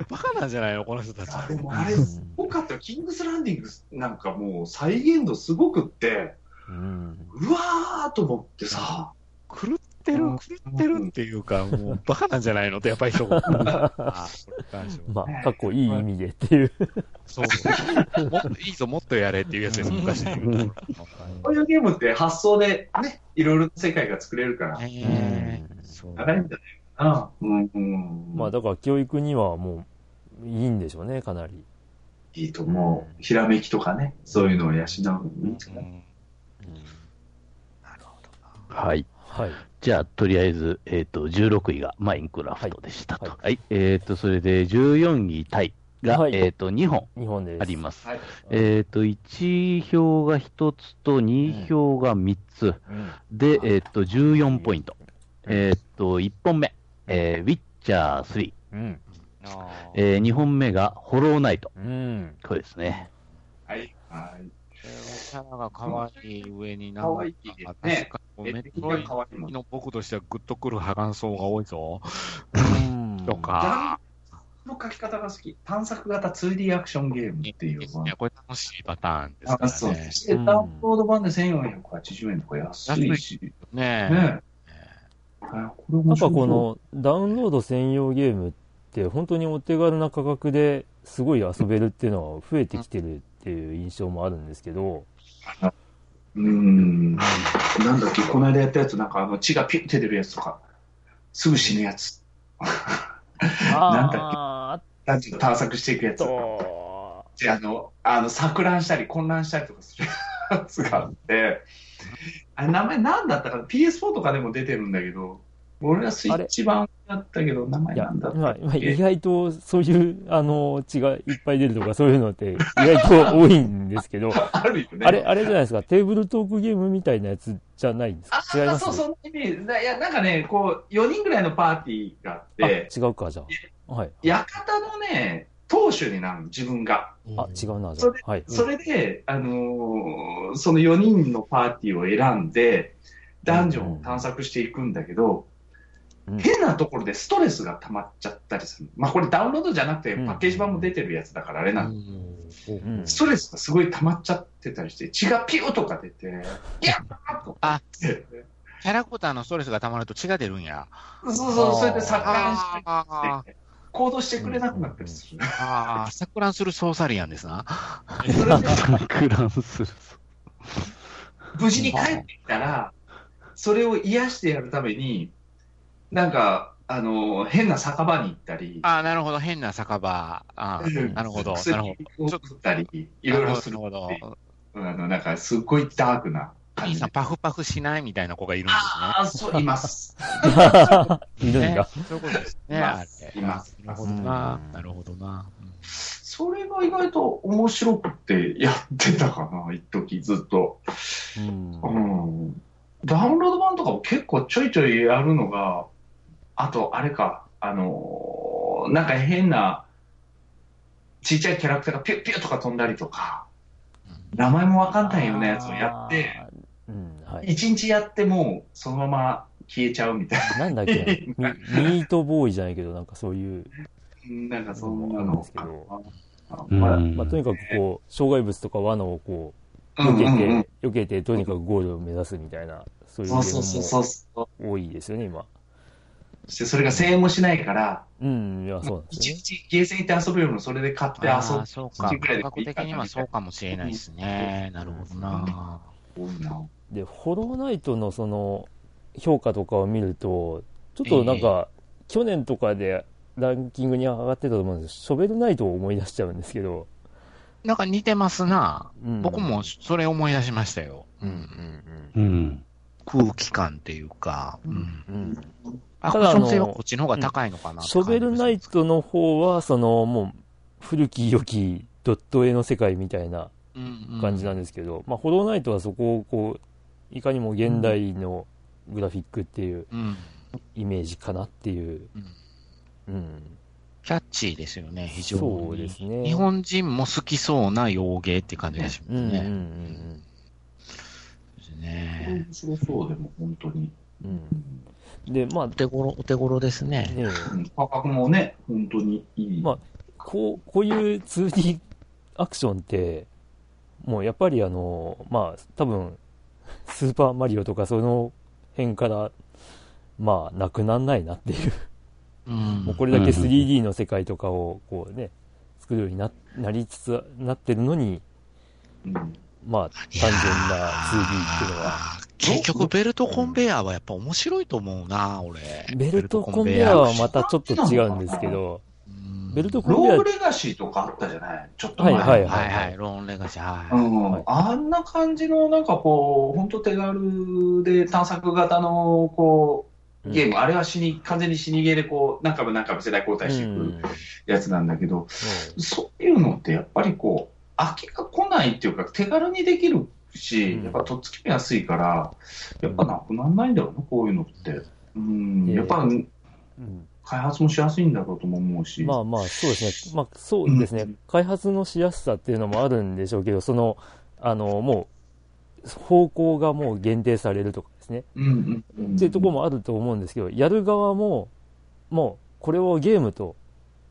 バカなんじゃないのこの人たち。あでもあれ、すごかったよ。キングスランディングなんかもう再現度すごくって、うん、うわーと思ってさ、狂っってる、狂ってるっていうか、もう バカなんじゃないのってやっぱり一言。あまあ、かっこいい意味でっていう。そう。もっといいぞ、もっとやれっていうやつです、昔で言うこういうゲームって発想でね、いろいろ世界が作れるから。長いんじゃないかな。うんうん。まあ、だから教育にはもう、いいんでしょうね、かなり。いいと思う。ひらめきとかね、そういうのを養うのいいですか、なるほど。はい。はい。じゃあ、とりあえず、えっ、ー、と、16位がマインクラフトでしたと。はい。はい、えっ、ー、と、それで14位タイが、はい、えっ、ー、と、2本あります。はい、えっ、と、1票が1つと2票が3つ。うん、で、えっ、と、14ポイント。えーっと、1本目、えー、ウィッチャー3。うん。えー、2本目が、ホローナイト。うん。これですね。はい。はい。キャラが可愛い上に可愛いなんかね確かにメトロイドの僕としてはグッとくる感想が多いぞ。うんとか。の書き方が好き。探索型 2D アクションゲームっていうのいや、これ楽しいパターンですかあそうらね。で、ダウンロード版で1480円とか安いし。ねえ。ねあこれやっぱこのダウンロード専用ゲームって本当にお手軽な価格ですごい遊べるっていうのは増えてきてるっていう印象もあるんですけど、うーん。なんだっけ、この間やったやつ、なんかあの血がピュッて出るやつとか、すぐ死ぬやつ。なんだっけあなんていうの探索していくやつ。あの、あの、錯乱したり混乱したりとかするやつがあって、あれ名前なんだったかな ?PS4 とかでも出てるんだけど、俺はスイッチ版だったけど、名前なんだったまあまあ意外とそういう、あの、血がいっぱい出るとかそういうのって意外と多いんですけど、あるよね。あれ、あれじゃないですか、テーブルトークゲームみたいなやつじゃないんですか？違います？あそう、そのイメージ。いや、なんかね、こう、4人ぐらいのパーティーがあっあ、て、違うか、じゃあ。はい。館のね、当主になるの、自分が。あ、違うな、じゃそれあ。はい。それで、あのーその4人のパーティーを選んで、ダンジョンを探索していくんだけど、うん変なところでストレスが溜まっちゃったりする。まあこれダウンロードじゃなくてうんパッケージ版も出てるやつだからあれなんだうんストレスがすごい溜まっちゃってたりして、血がピューとか出て、いやーとあって。キャラクターのストレスが溜まると血が出るんや。そうそう、それで錯乱して、行動してくれなくなったりする。ああ、錯乱するソーサリアンですな。錯乱する。無事に帰ってきたら、それを癒してやるために、なんか、あの、変な酒場に行ったり、ああ、なるほど。変な酒場。ああ、なるほど。なるほど。を作ったり、いろいろするなるほど。あの、なんか、すっごいダークな感じ兄さん、パフパフしないみたいな子がいるんですね。ああ、そう、います。いるんだ。そういうことですね。いまあすれいますなるほどなう。んなるほどな。それが意外と面白くてやってたかな、一時ずっと。うんうん。ダウンロード版とかも結構ちょいちょいやるのが、あと、あれか、あのーなんか変な、ちっちゃいキャラクターがピュッピュッとか飛んだりとか、名前もわかんないようなやつをやって、あー。うん、はい。一日やってもうそのまま消えちゃうみたいなんだっけ？なミ、ミートボーイじゃないけど、なんかそういう、な。なんかそんなのなんですけどまあまあ、とにかくこう、障害物とか罠をこう、うん避けて、うんうん避けて、とにかくゴールを目指すみたいな、そういうゲそうそうそうーそうそう。ムも多いですよね、今。そしてそれが1000円もしないから、うん、いや、そうですね。日ゲーセン行って遊ぶよりもそれで買って遊ぶ。そうか。価格的にはそうかもしれないですね。なるほどな。で、ホローナイトのその、評価とかを見ると、ちょっとなんか、去年とかでランキングに上がってたと思うんですショベルナイトを思い出しちゃうんですけど、なんか似てますな。うん僕もそれ思い出しましたよ。うんうんうん。空気感っていうか、うんうん。アただあのクション性はこっちの方が高いのかなってショベルナイトの方は、その、もう、古き良きドット絵の世界みたいな感じなんでですけど、まあ、ホローナイトはそこをこう、いかにも現代のグラフィックっていううん。イメージかなっていう。うんうん。キャッチーですよね、非常に。そうですね。日本人も好きそうな洋芸って感じがしますうんうんうんね。ですね。面白そうでも、本当に。うん。うん。で、まあお、手頃、お手頃ですね。ねうん価格もね、本当にいい。まあこう、こういう 2D アクションって、もうやっぱりあの、まあ、多分、スーパーマリオとかその辺から、まあ、なくなんないなっていう。うんもうこれだけ 3D の世界とかを、こうね、作るようにな、なりつつなってるのに、うんまあ、単純な 2D っていうのは。結局、ベルトコンベヤーはやっぱ面白いと思うな、俺。ベルトコンベヤーはまたちょっと違うんですけど、うん。ベルトコンベヤーローグ、レガシーとかあったじゃない？ちょっと前。に。はいはいはい。はい、ローンレガシー、はい。うん。はいあんな感じの、なんかこう、本当手軽で探索型の、こう、ゲーム、あれは死に、完全に死にゲーでこう、何回も何回も世代交代していうん。くやつなんだけど、そういうのってやっぱりこう、飽きが来ないっていうか、手軽にできるし、うん。やっぱとっつきも安いから、やっぱなくならないんだろうな、こういうのって。うん、やっぱ、うん、開発もしやすいんだろうとも思うし。まあまあ、そうですね。まあそうですね、うん、開発のしやすさっていうのもあるんでしょうけど、その、あの、もう、方向がもう限定されるとかですね。うんうん、っていうところもあると思うんですけど、やる側も、もう、これをゲームと、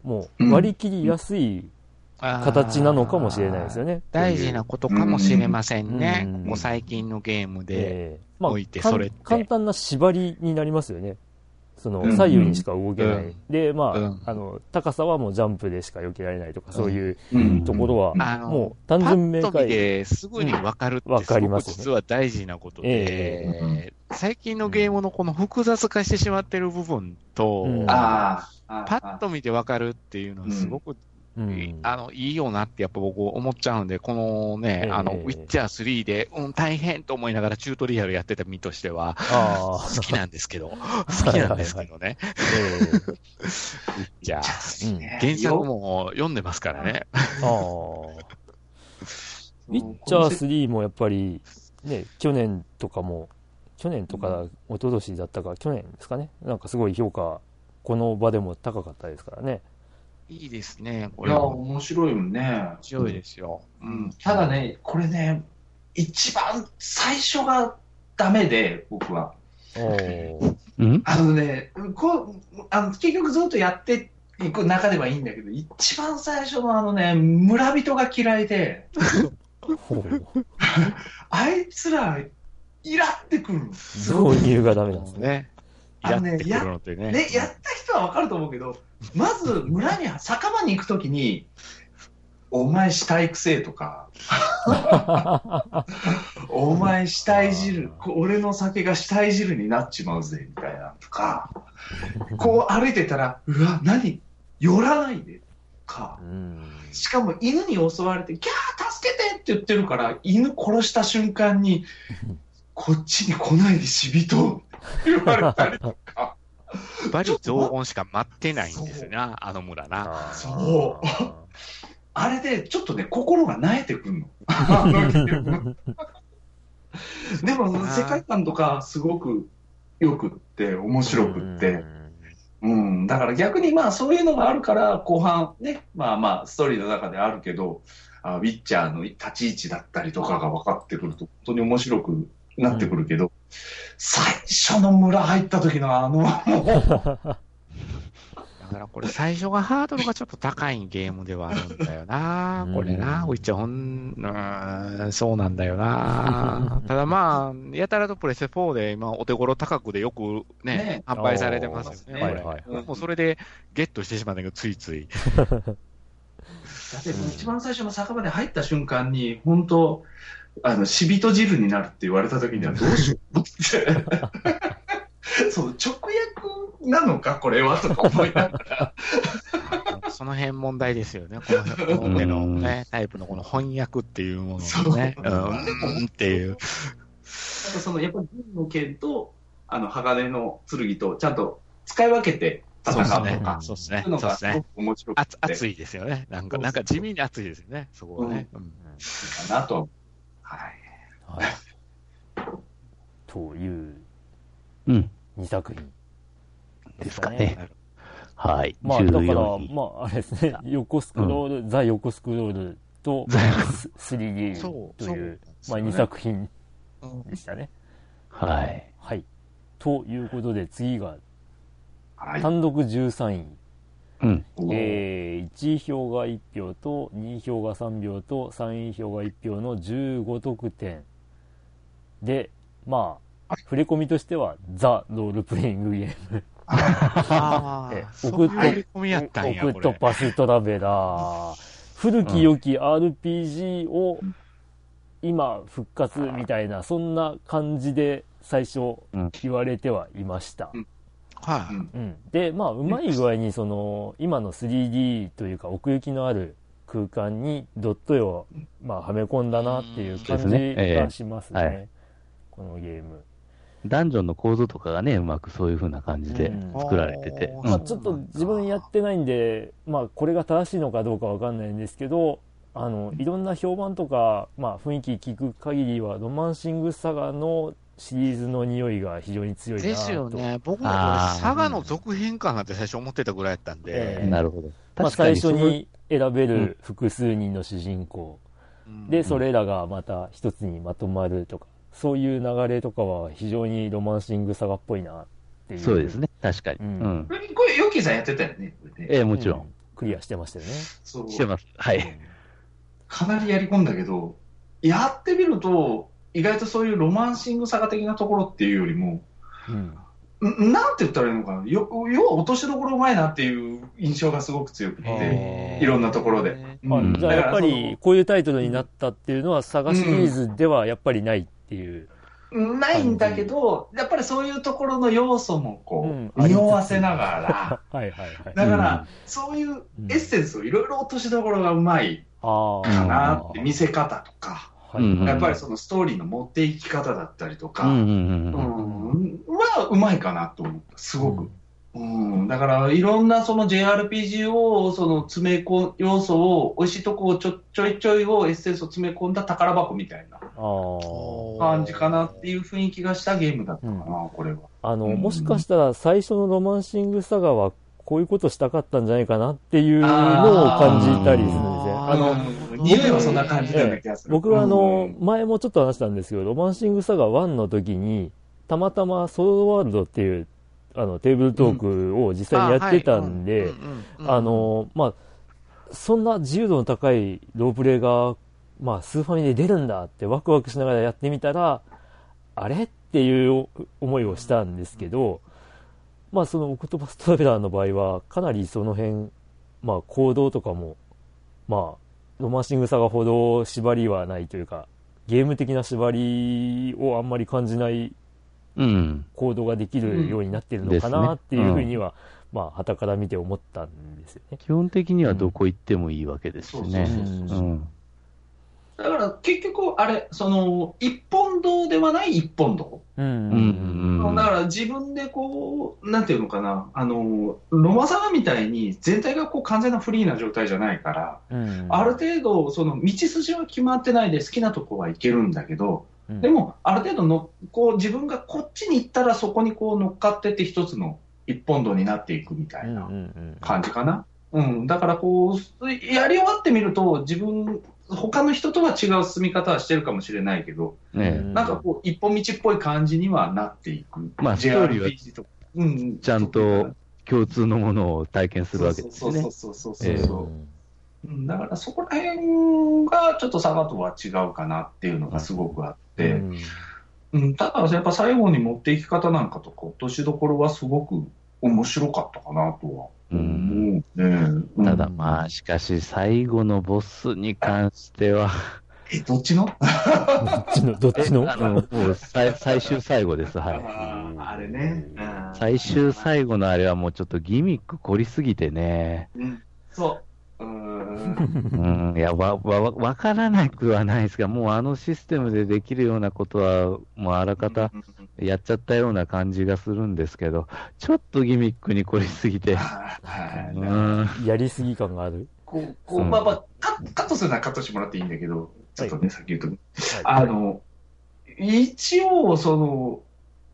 もう割り切りやすい形なのかもしれないですよね。大事なことかもしれませんね。もう最近のゲームで置いて、それって、簡単な縛りになりますよね。その、左右にしか動けない。うん、で、まあ、うん、あの、高さはもうジャンプでしか避けられないとか、そういうところは、もう単純明快。で。すぐにわかるってわかります、実は大事なことで、えー、最近のゲームのこの複雑化してしまってる部分と、パッと見てわかるっていうのはすごくうん、あの、いいよなってやっぱ僕思っちゃうんで、このね、えー、あの、ウィッチャー3で、うん、大変と思いながらチュートリアルやってた身としては、好きなんですけど、好きなんですけどね。ウィッチャー、原作も読んでますからね。ウィッチャー3もやっぱり、ね、去年とかも、去年とか、一昨年だったか、去年ですかね。なんかすごい評価、この場でも高かったですからね。いいですね、これ。いや、面白いよね。面白いですよ。うん。ただね、これね、一番最初がダメで、僕は。あのね、こうあの結局ずっとやっていく中ではいいんだけど、一番最初のあのね、村人が嫌いで、あいつら、イラってくるの。導入がダメなんですね。あのね、やねねやった人はわかると思うけど、まず村に、酒場に行くときに、お前死体くせえとか、お前死体汁、俺の酒が死体汁になっちまうぜ、みたいなとか、こう歩いてたら、うわ、何？寄らないで、か、しかも犬に襲われて、キャー助けてって言ってるから、犬殺した瞬間に、こっちに来ないで死人言われたりとか。バリ雑言しか待ってないんですな、あの村な。そう。あれで、ちょっとね、心が萎えてくんの。あのでも、世界観とかすごくよくって、面白くって。うん、だから逆にまあそういうのがあるから後半ね、まあまあストーリーの中であるけど、あウィッチャーの立ち位置だったりとかが分かってくると本当に面白くなってくるけど、うん、最初の村入った時のあの、だからこれ最初がハードルがちょっと高いゲームではあるんだよな。これな。ウィッチャーほん、うん、そうなんだよな。ただまあ、やたらとプレステ4で今お手頃価格でよくね、ね販売されてますよね。はいはい、もうそれでゲットしてしまうんだけど、ついつい。だって一番最初の酒場で入った瞬間に、本当あの、死人汁になるって言われた時にはどうしようって。そう、直訳なのか、これは、とか思いながら。その辺問題ですよね。このこのね、タイプのこの翻訳っていうものをね、うん、っていう。その、やっぱり銀の剣と、あの、鋼の剣と、ちゃんと使い分けて戦うとか。そうですね。そうですね。面白くて。熱いですよね。なんか、なんか地味に熱いですよね。そこはね。うん。かなとはい。はい。という、うん。2作品ですかね。はい。まあ、だから、まあ、あれですね、横スクロール、うん、ザ・横スクロールと 3D という、まあ、2作品でしたね。はい。はい。ということで、次が、単独13位。うん、えー、1位票が1票と2位票が3票と3位票が1票の15得点でまあ触れ？込みとしてはザ・ロールプレイングゲーム。あオクトパストラベラー。古き良き RPG を今復活みたいな、そんな感じで最初言われてはいました、うんはい、うん、でまあうまい具合にその今の 3D というか奥行きのある空間にドット絵を、まあ、はめ込んだなっていう感じがしますね、ねえーはい、このゲーム。ダンジョンの構造とかがねうまくそういう風な感じで作られてて、うん、まあ、ちょっと自分やってないんで、まあ、これが正しいのかどうかわかんないんですけどあのいろんな評判とか、まあ、雰囲気聞く限りはロマンシングサガのシリーズの匂いが非常に強いなですよね。僕もこれ、佐賀の続編かなって最初思ってたぐらいやったんで。ええなるほど。まあ、確かに最初に選べる複数人の主人公、で、それらがまた一つにまとまるとか、そういう流れとかは非常にロマンシングサガっぽいなっていう。そうですね、確かに。ううんん。これ、これヨッキーさんやってたよね。これねええ、もちろ。うんクリアしてましたよね。そうしてます。はい。かなりやり込んだけど、やってみると、意外とそういうロマンシングサガ的なところっていうよりも、うん。んなんて言ったらいいのかな、よ要は落としどころうまいなっていう印象がすごく強くて、へいろんなところで。あうんじゃあやっぱり、こういうタイトルになったっていうのは、サガシリーズではやっぱりないっていう。そのないんだけど、やっぱりそういうところの要素もこうんう、匂わせながら、はいはいはい。だかうら、そういうエッセンスをいろいろ落としどころがうまいああ。かなって、見せ方とか、やっぱりそのストーリーの持っていき方だったりとか、うんうんううんうん。ん、はうまいかなと思った、すごく。うん、だから、いろんなその JRPG を、その詰め込要素を、美味しいとこをちょちょいちょいをエッセンスを詰め込んだ宝箱みたいな。感じかなっていう雰囲気がしたゲームだったかな、これは。あの、うんもしかしたら最初のロマンシングサガはこういうことしたかったんじゃないかなっていうのを感じたりするんですね。あの、うん匂いはそんな感じなような気がする。僕はあのう、ん。前もちょっと話したんですけど、ロマンシングサガ1の時に、たまたまソードワールドっていう、あの、テーブルトークを実際にやってたんで、あ、の、まあ、そんな自由度の高いロープレイが、まあ、スーファミで出るんだってワクワクしながらやってみたら、あれっていう思いをしたんですけど、まあ、そのオクトパストラベラーの場合は、かなりその辺、まあ、行動とかも、まあ、ロマンシングサガほど縛りはないというか、ゲーム的な縛りをあんまり感じないうん。行動ができるようになってるのかなっていうふうには、まあ、旗から見て思ったんですよね。基本的にはどこ行ってもいいわけですしね。だから結局、あれ、その、一本道ではない一本道。うん。うんうんだから自分でこう、なんていうのかな、あの、ロマサガみたいに全体がこう完全なフリーな状態じゃないから、うんある程度、その道筋は決まってないで好きなとこは行けるんだけど、うんでも、ある程度の、こう自分がこっちに行ったらそこにこう乗っかってって一つの一本道になっていくみたいな感じかな。うん、だからこう、やり終わってみると、自分、他の人とは違う進み方はしてるかもしれないけど、ねうんなんかこう、一本道っぽい感じにはなっていく。まあストーリーはうん、ちゃんと共通のものを体験するわけですよねそうそ。うそうそうそうだからそこら辺がちょっと佐賀とは違うかなっていうのがすごくあって、うんうんただやっぱ最後に持っていき方なんかとか落としどころはすごく面白かったかなとは思うね。うんただまあ、しかし最後のボスに関しては、え、どっちの？どっちの、どっちの？あの、もう最最終最後です、はい。あれね。うん最終最後のあれはもうちょっとギミック凝りすぎてね。うんそう。うーん。うん、いや、わ、わ、わわからなくはないですが、もうあのシステムでできるようなことは、もうあらかたやっちゃったような感じがするんですけど、ちょっとギミックに凝りすぎて、はいうん、やりすぎ感がある。こう、こう、まあまあ、カカットするのはカットしてもらっていいんだけど、ちょっとね、さっき言うと、あの、一応、その、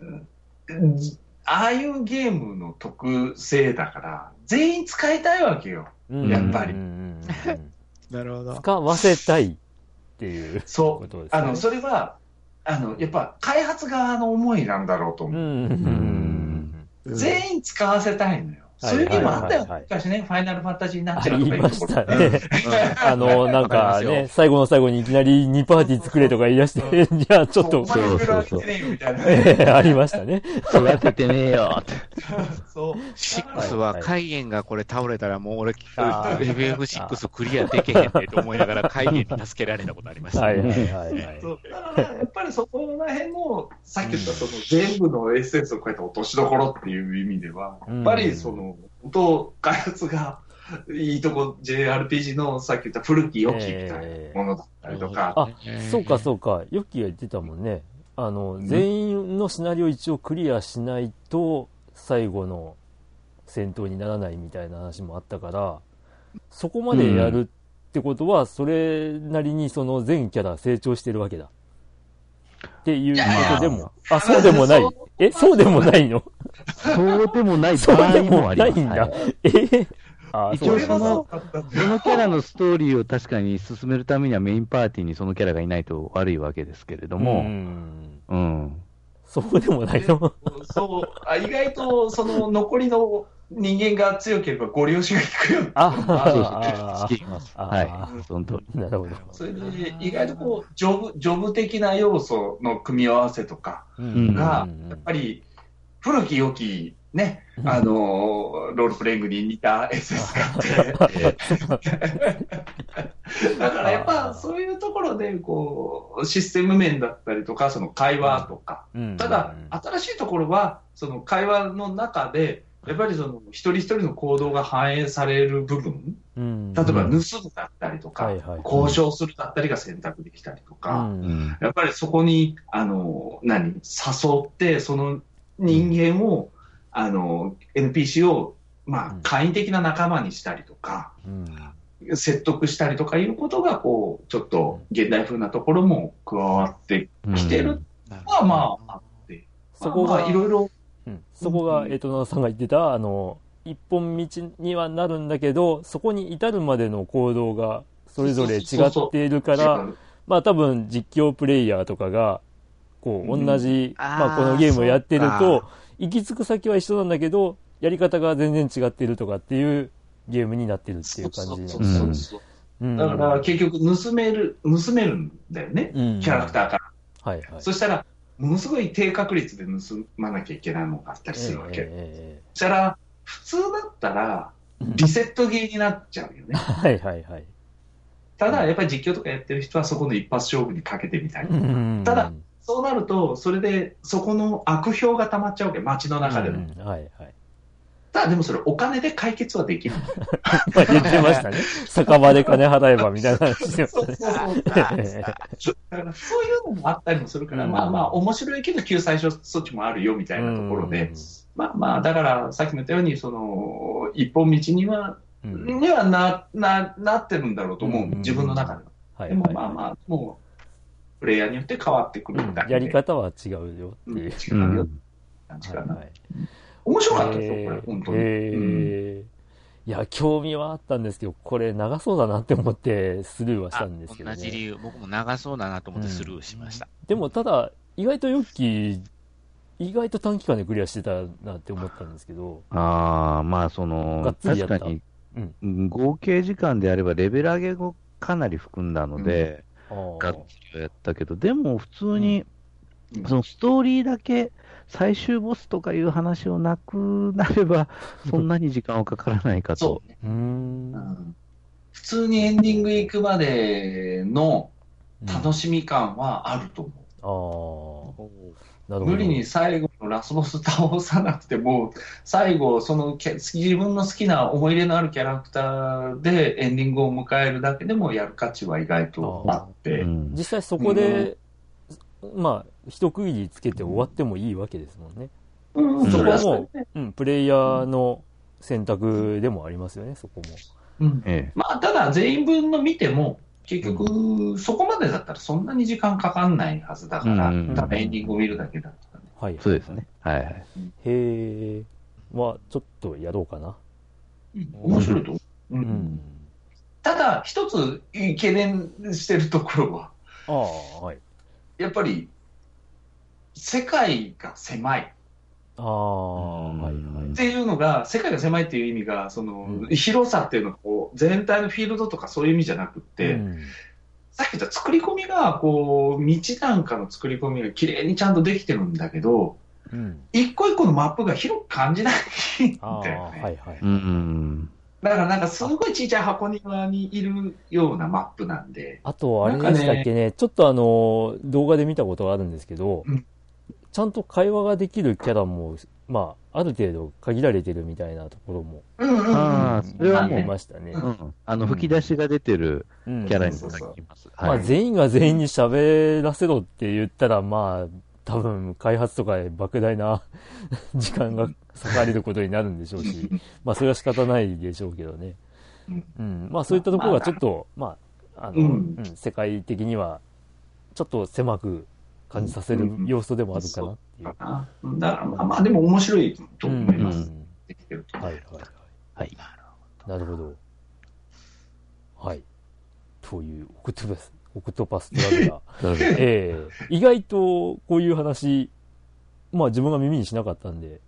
うんああいうゲームの特性だから、全員使いたいわけよ。うんやっぱりなるほど。使わせたいっていうそう。ことですね。あの、それは、あの、やっぱ、開発側の思いなんだろうと思う。全員使わせたいのよ。はいそういうゲームあったよはいはいはい。昔ね、ファイナルファンタジーになっあちゃうとかりいましたね。あの、なんかね、最後の最後にいきなり2パーティー作れとか言い出して、じゃあちょっとお、前いろいろあってねみたいな。ええありましたね。育ててねえよって。そう。6は海縁がこれ倒れたらもう俺、あー FF6 クリアできへんねと思いながら海縁に助けられたことありました。はいはいはいやっぱりそこら辺の、さっき言ったその全部のエッセンスを超えた落としどころっていう意味では、うんやっぱりその、本当開発がいいとこ、JRPG のさっき言った古き良きみたいなものだったりとか、あ、そうかそうか。ヨッキーが言ってたもんね。あの、全員のシナリオ一応クリアしないと、最後の戦闘にならないみたいな話もあったから、そこまでやるってことは、それなりにその全キャラ成長してるわけだ。っていうことでも、あ、そうでもない。え、そう。でもないの？そうでもない。そう場合でももあります。ないんだはい。えあ一応その、そそのキャラのストーリーを確かに進めるためにはメインパーティーにそのキャラがいないと悪いわけですけれどうも、ん。うん。そうでもないの？そうあ意外とその残りの人間が強ければご利用しが効くようなあそうそうあはいあ。その通り。なるほど。それで意外とこうジョブジョブ的な要素の組み合わせとかうんがうんやっぱり古き良きね、うん。あのロールプレイングに似た SS があって、だからやっぱそういうところでこうシステム面だったりとか、その会話とか、うん。ただ、新しいところは、その会話の中で、やっぱりその一人一人の行動が反映される部分、うん。例えば盗むだったりとか、はいはい。交渉するだったりが選択できたりとうか、うんん。やっぱりそこに、あの、何、誘って、その人間を、あの、NPC を、まあうん、会員的な仲間にしたりとか、うん。説得したりとかいうことが、こう、ちょっと現代風なところも加わってきてるのは、まあ、あって、そこがまあ、いろいろ、うん。そこが、えっと、野田さんが言ってた、あの、一本道にはなるんだけど、そこに至るまでの行動がそれぞれ違っているから、まあ多分実況プレイヤーとかが、こう、うん。同じ、あーまあこのゲームをやってるそとう、行き着く先は一緒なんだけど、やり方が全然違ってるとかっていうゲームになってるっていう感じなんですだから結局盗める、盗めるんだよね、うんキャラクターから。はいはい。そしたら、ものすごい低確率で盗まなきゃいけないものがあったりするわけ。えそしたら、普通だったら、リセットゲーになっちゃうよね。はいはいはい。ただ、やっぱり実況とかやってる人はそこの一発勝負にかけてみたい。うんただ、そうなると、それでそこの悪評が溜まっちゃうわけ、街の中でも。うんはいはい。ただ、でもそれお金で解決はできる。まあ言ってましたね。酒場で金払えばみたいな話そうしそうそう。ただね。からそういうのもあったりもするから、うんまあまあ、面白いけど救済措置もあるよみたいなところで、まあまあ、だからさっきも言ったように、その、一本道には、うん、うんにはな、な、なってるんだろうと思う、うん自分の中では。でもはいはいまあまあ、もう、プレイヤーによって変わってくるみたいな。やり方は違うよってうんいう。違うよって感じかな。はいはい面白かったですよ、これ、へー本当に。へうんーいや、興味はあったんですけど、これ長そうだなって思ってスルーはしたんですけどね。同じ理由、僕も長そうだなと思ってスルーしました。でもただ、意外とヨッキー、意外と短期間でクリアしてたなって思ったんですけど、ああ、まあ、そがの確かに、うんうん合計時間であればレベル上げをかなり含んだので、がっつりはやったけど、でも普通に、うんそのストーリーだけ、最終ボスとかいう話をなくなれば、そんなに時間はかからないかとそ。うーんう。うん普通にエンディング行くまでの楽しみ感はあると思う。ああ、なるほど。無理に最後のラスボス倒さなくても、最後、その自分の好きな思い入れのあるキャラクターでエンディングを迎えるだけでもやる価値は意外とあって、うん。実際そこで、まあ、一区切りつけて終わってもいいわけですもんね。うん。そこはもう、うん、プレイヤーの選択でもありますよね、そこも。うん。ええ。まあ、ただ、全員分の見ても、結局、そこまでだったらそんなに時間かかんないはずだから、うんただエンディングを見るだけだったらね。はい。そうですね。はいはい。へえ。まあ、ちょっとやろうかな。面白いと思う。ううんん。ただ、一つ懸念してるところは、ああ、はい。やっぱり、世界が狭い。ああ、はい、はいっ。ていうのが、世界が狭いっていう意味が、その、うん広さっていうのがこう、全体のフィールドとかそういう意味じゃなくって、うんさっき言った作り込みが、こう、道なんかの作り込みが綺麗にちゃんとできてるんだけど、うん。一個一個のマップが広く感じないんだよね。はい、はい。うん。だからなんかすごい小さい箱庭にいるようなマップなんで、あと、あれでしたっけねちょっとあの、動画で見たことがあるんですけど、うんちゃんと会話ができるキャラも、まあ、ある程度限られてるみたいなところも、ああ、それはもう、ましたね。うん。あの、吹き出しが出てるうんキャラにそうそう限ります。まあ、はい。全員が全員に喋らせろって言ったら、まあ、多分、開発とかで莫大な 時間が割かれることになるんでしょうし、まあ、それは仕方ないでしょうけどね。うんうん。まあ、そういったところがちょっと、まあ、あの、世界的には、ちょっと狭く感じさせる要素でもあるかなっていう。だからまあまあでも面白いと思います。できてると。はいはいはい。はい。なるほど。はい。という、オクトパス、オクトパストラベラー。ええー、意外とこういう話、まあ自分が耳にしなかったんで、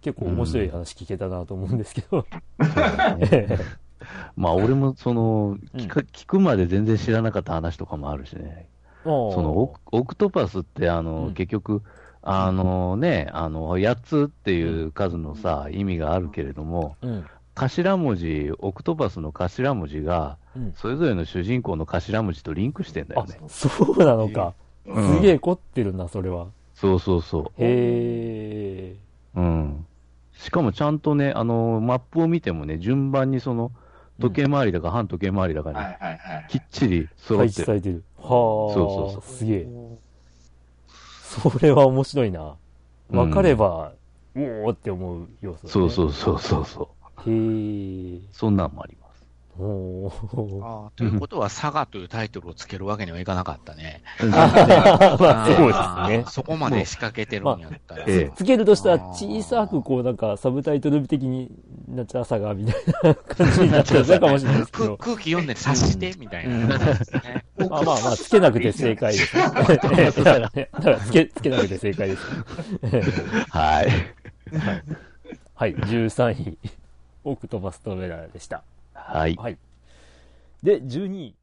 結構面白い話聞けたなと思うんですけど。まあ俺もその聞く、聞くまで全然知らなかった話とかもあるしね。そのオクトパスってあの、うん、結局、あのね、あの、8つっていう数のさ、意味があるけれども、うん、頭文字、オクトパスの頭文字が、それぞれの主人公の頭文字とリンクしてんだよね。そうなのか。すげえ凝ってるな、それは。そうそうそう。へえ。うん。しかもちゃんとね、あの、マップを見てもね、順番にその、時計回りだか半時計回りだかに、きっちり揃ってる。配置されてる。はあ。そうそうそう。すげえ。それは面白いな。分かれば、うん、おおって思う要素、ね、そうそうそうそうそう。へえ。そんなんもあります。おあということは、佐賀というタイトルをつけるわけにはいかなかったね。まあ、そうですね。そこまで仕掛けてるんやったら。まあ、つけるとしたら、小さくこう、なんか、サブタイトル的になっちゃ佐賀みたいな感じになっちゃうかもしれないですけど。空気読んで察して、みたいな。まあまあまあ、つけなくて正解です。だからつけ、つけなくて正解です。はい。はい、13位、オクトバストレラーでした。はい。はい。で、12位。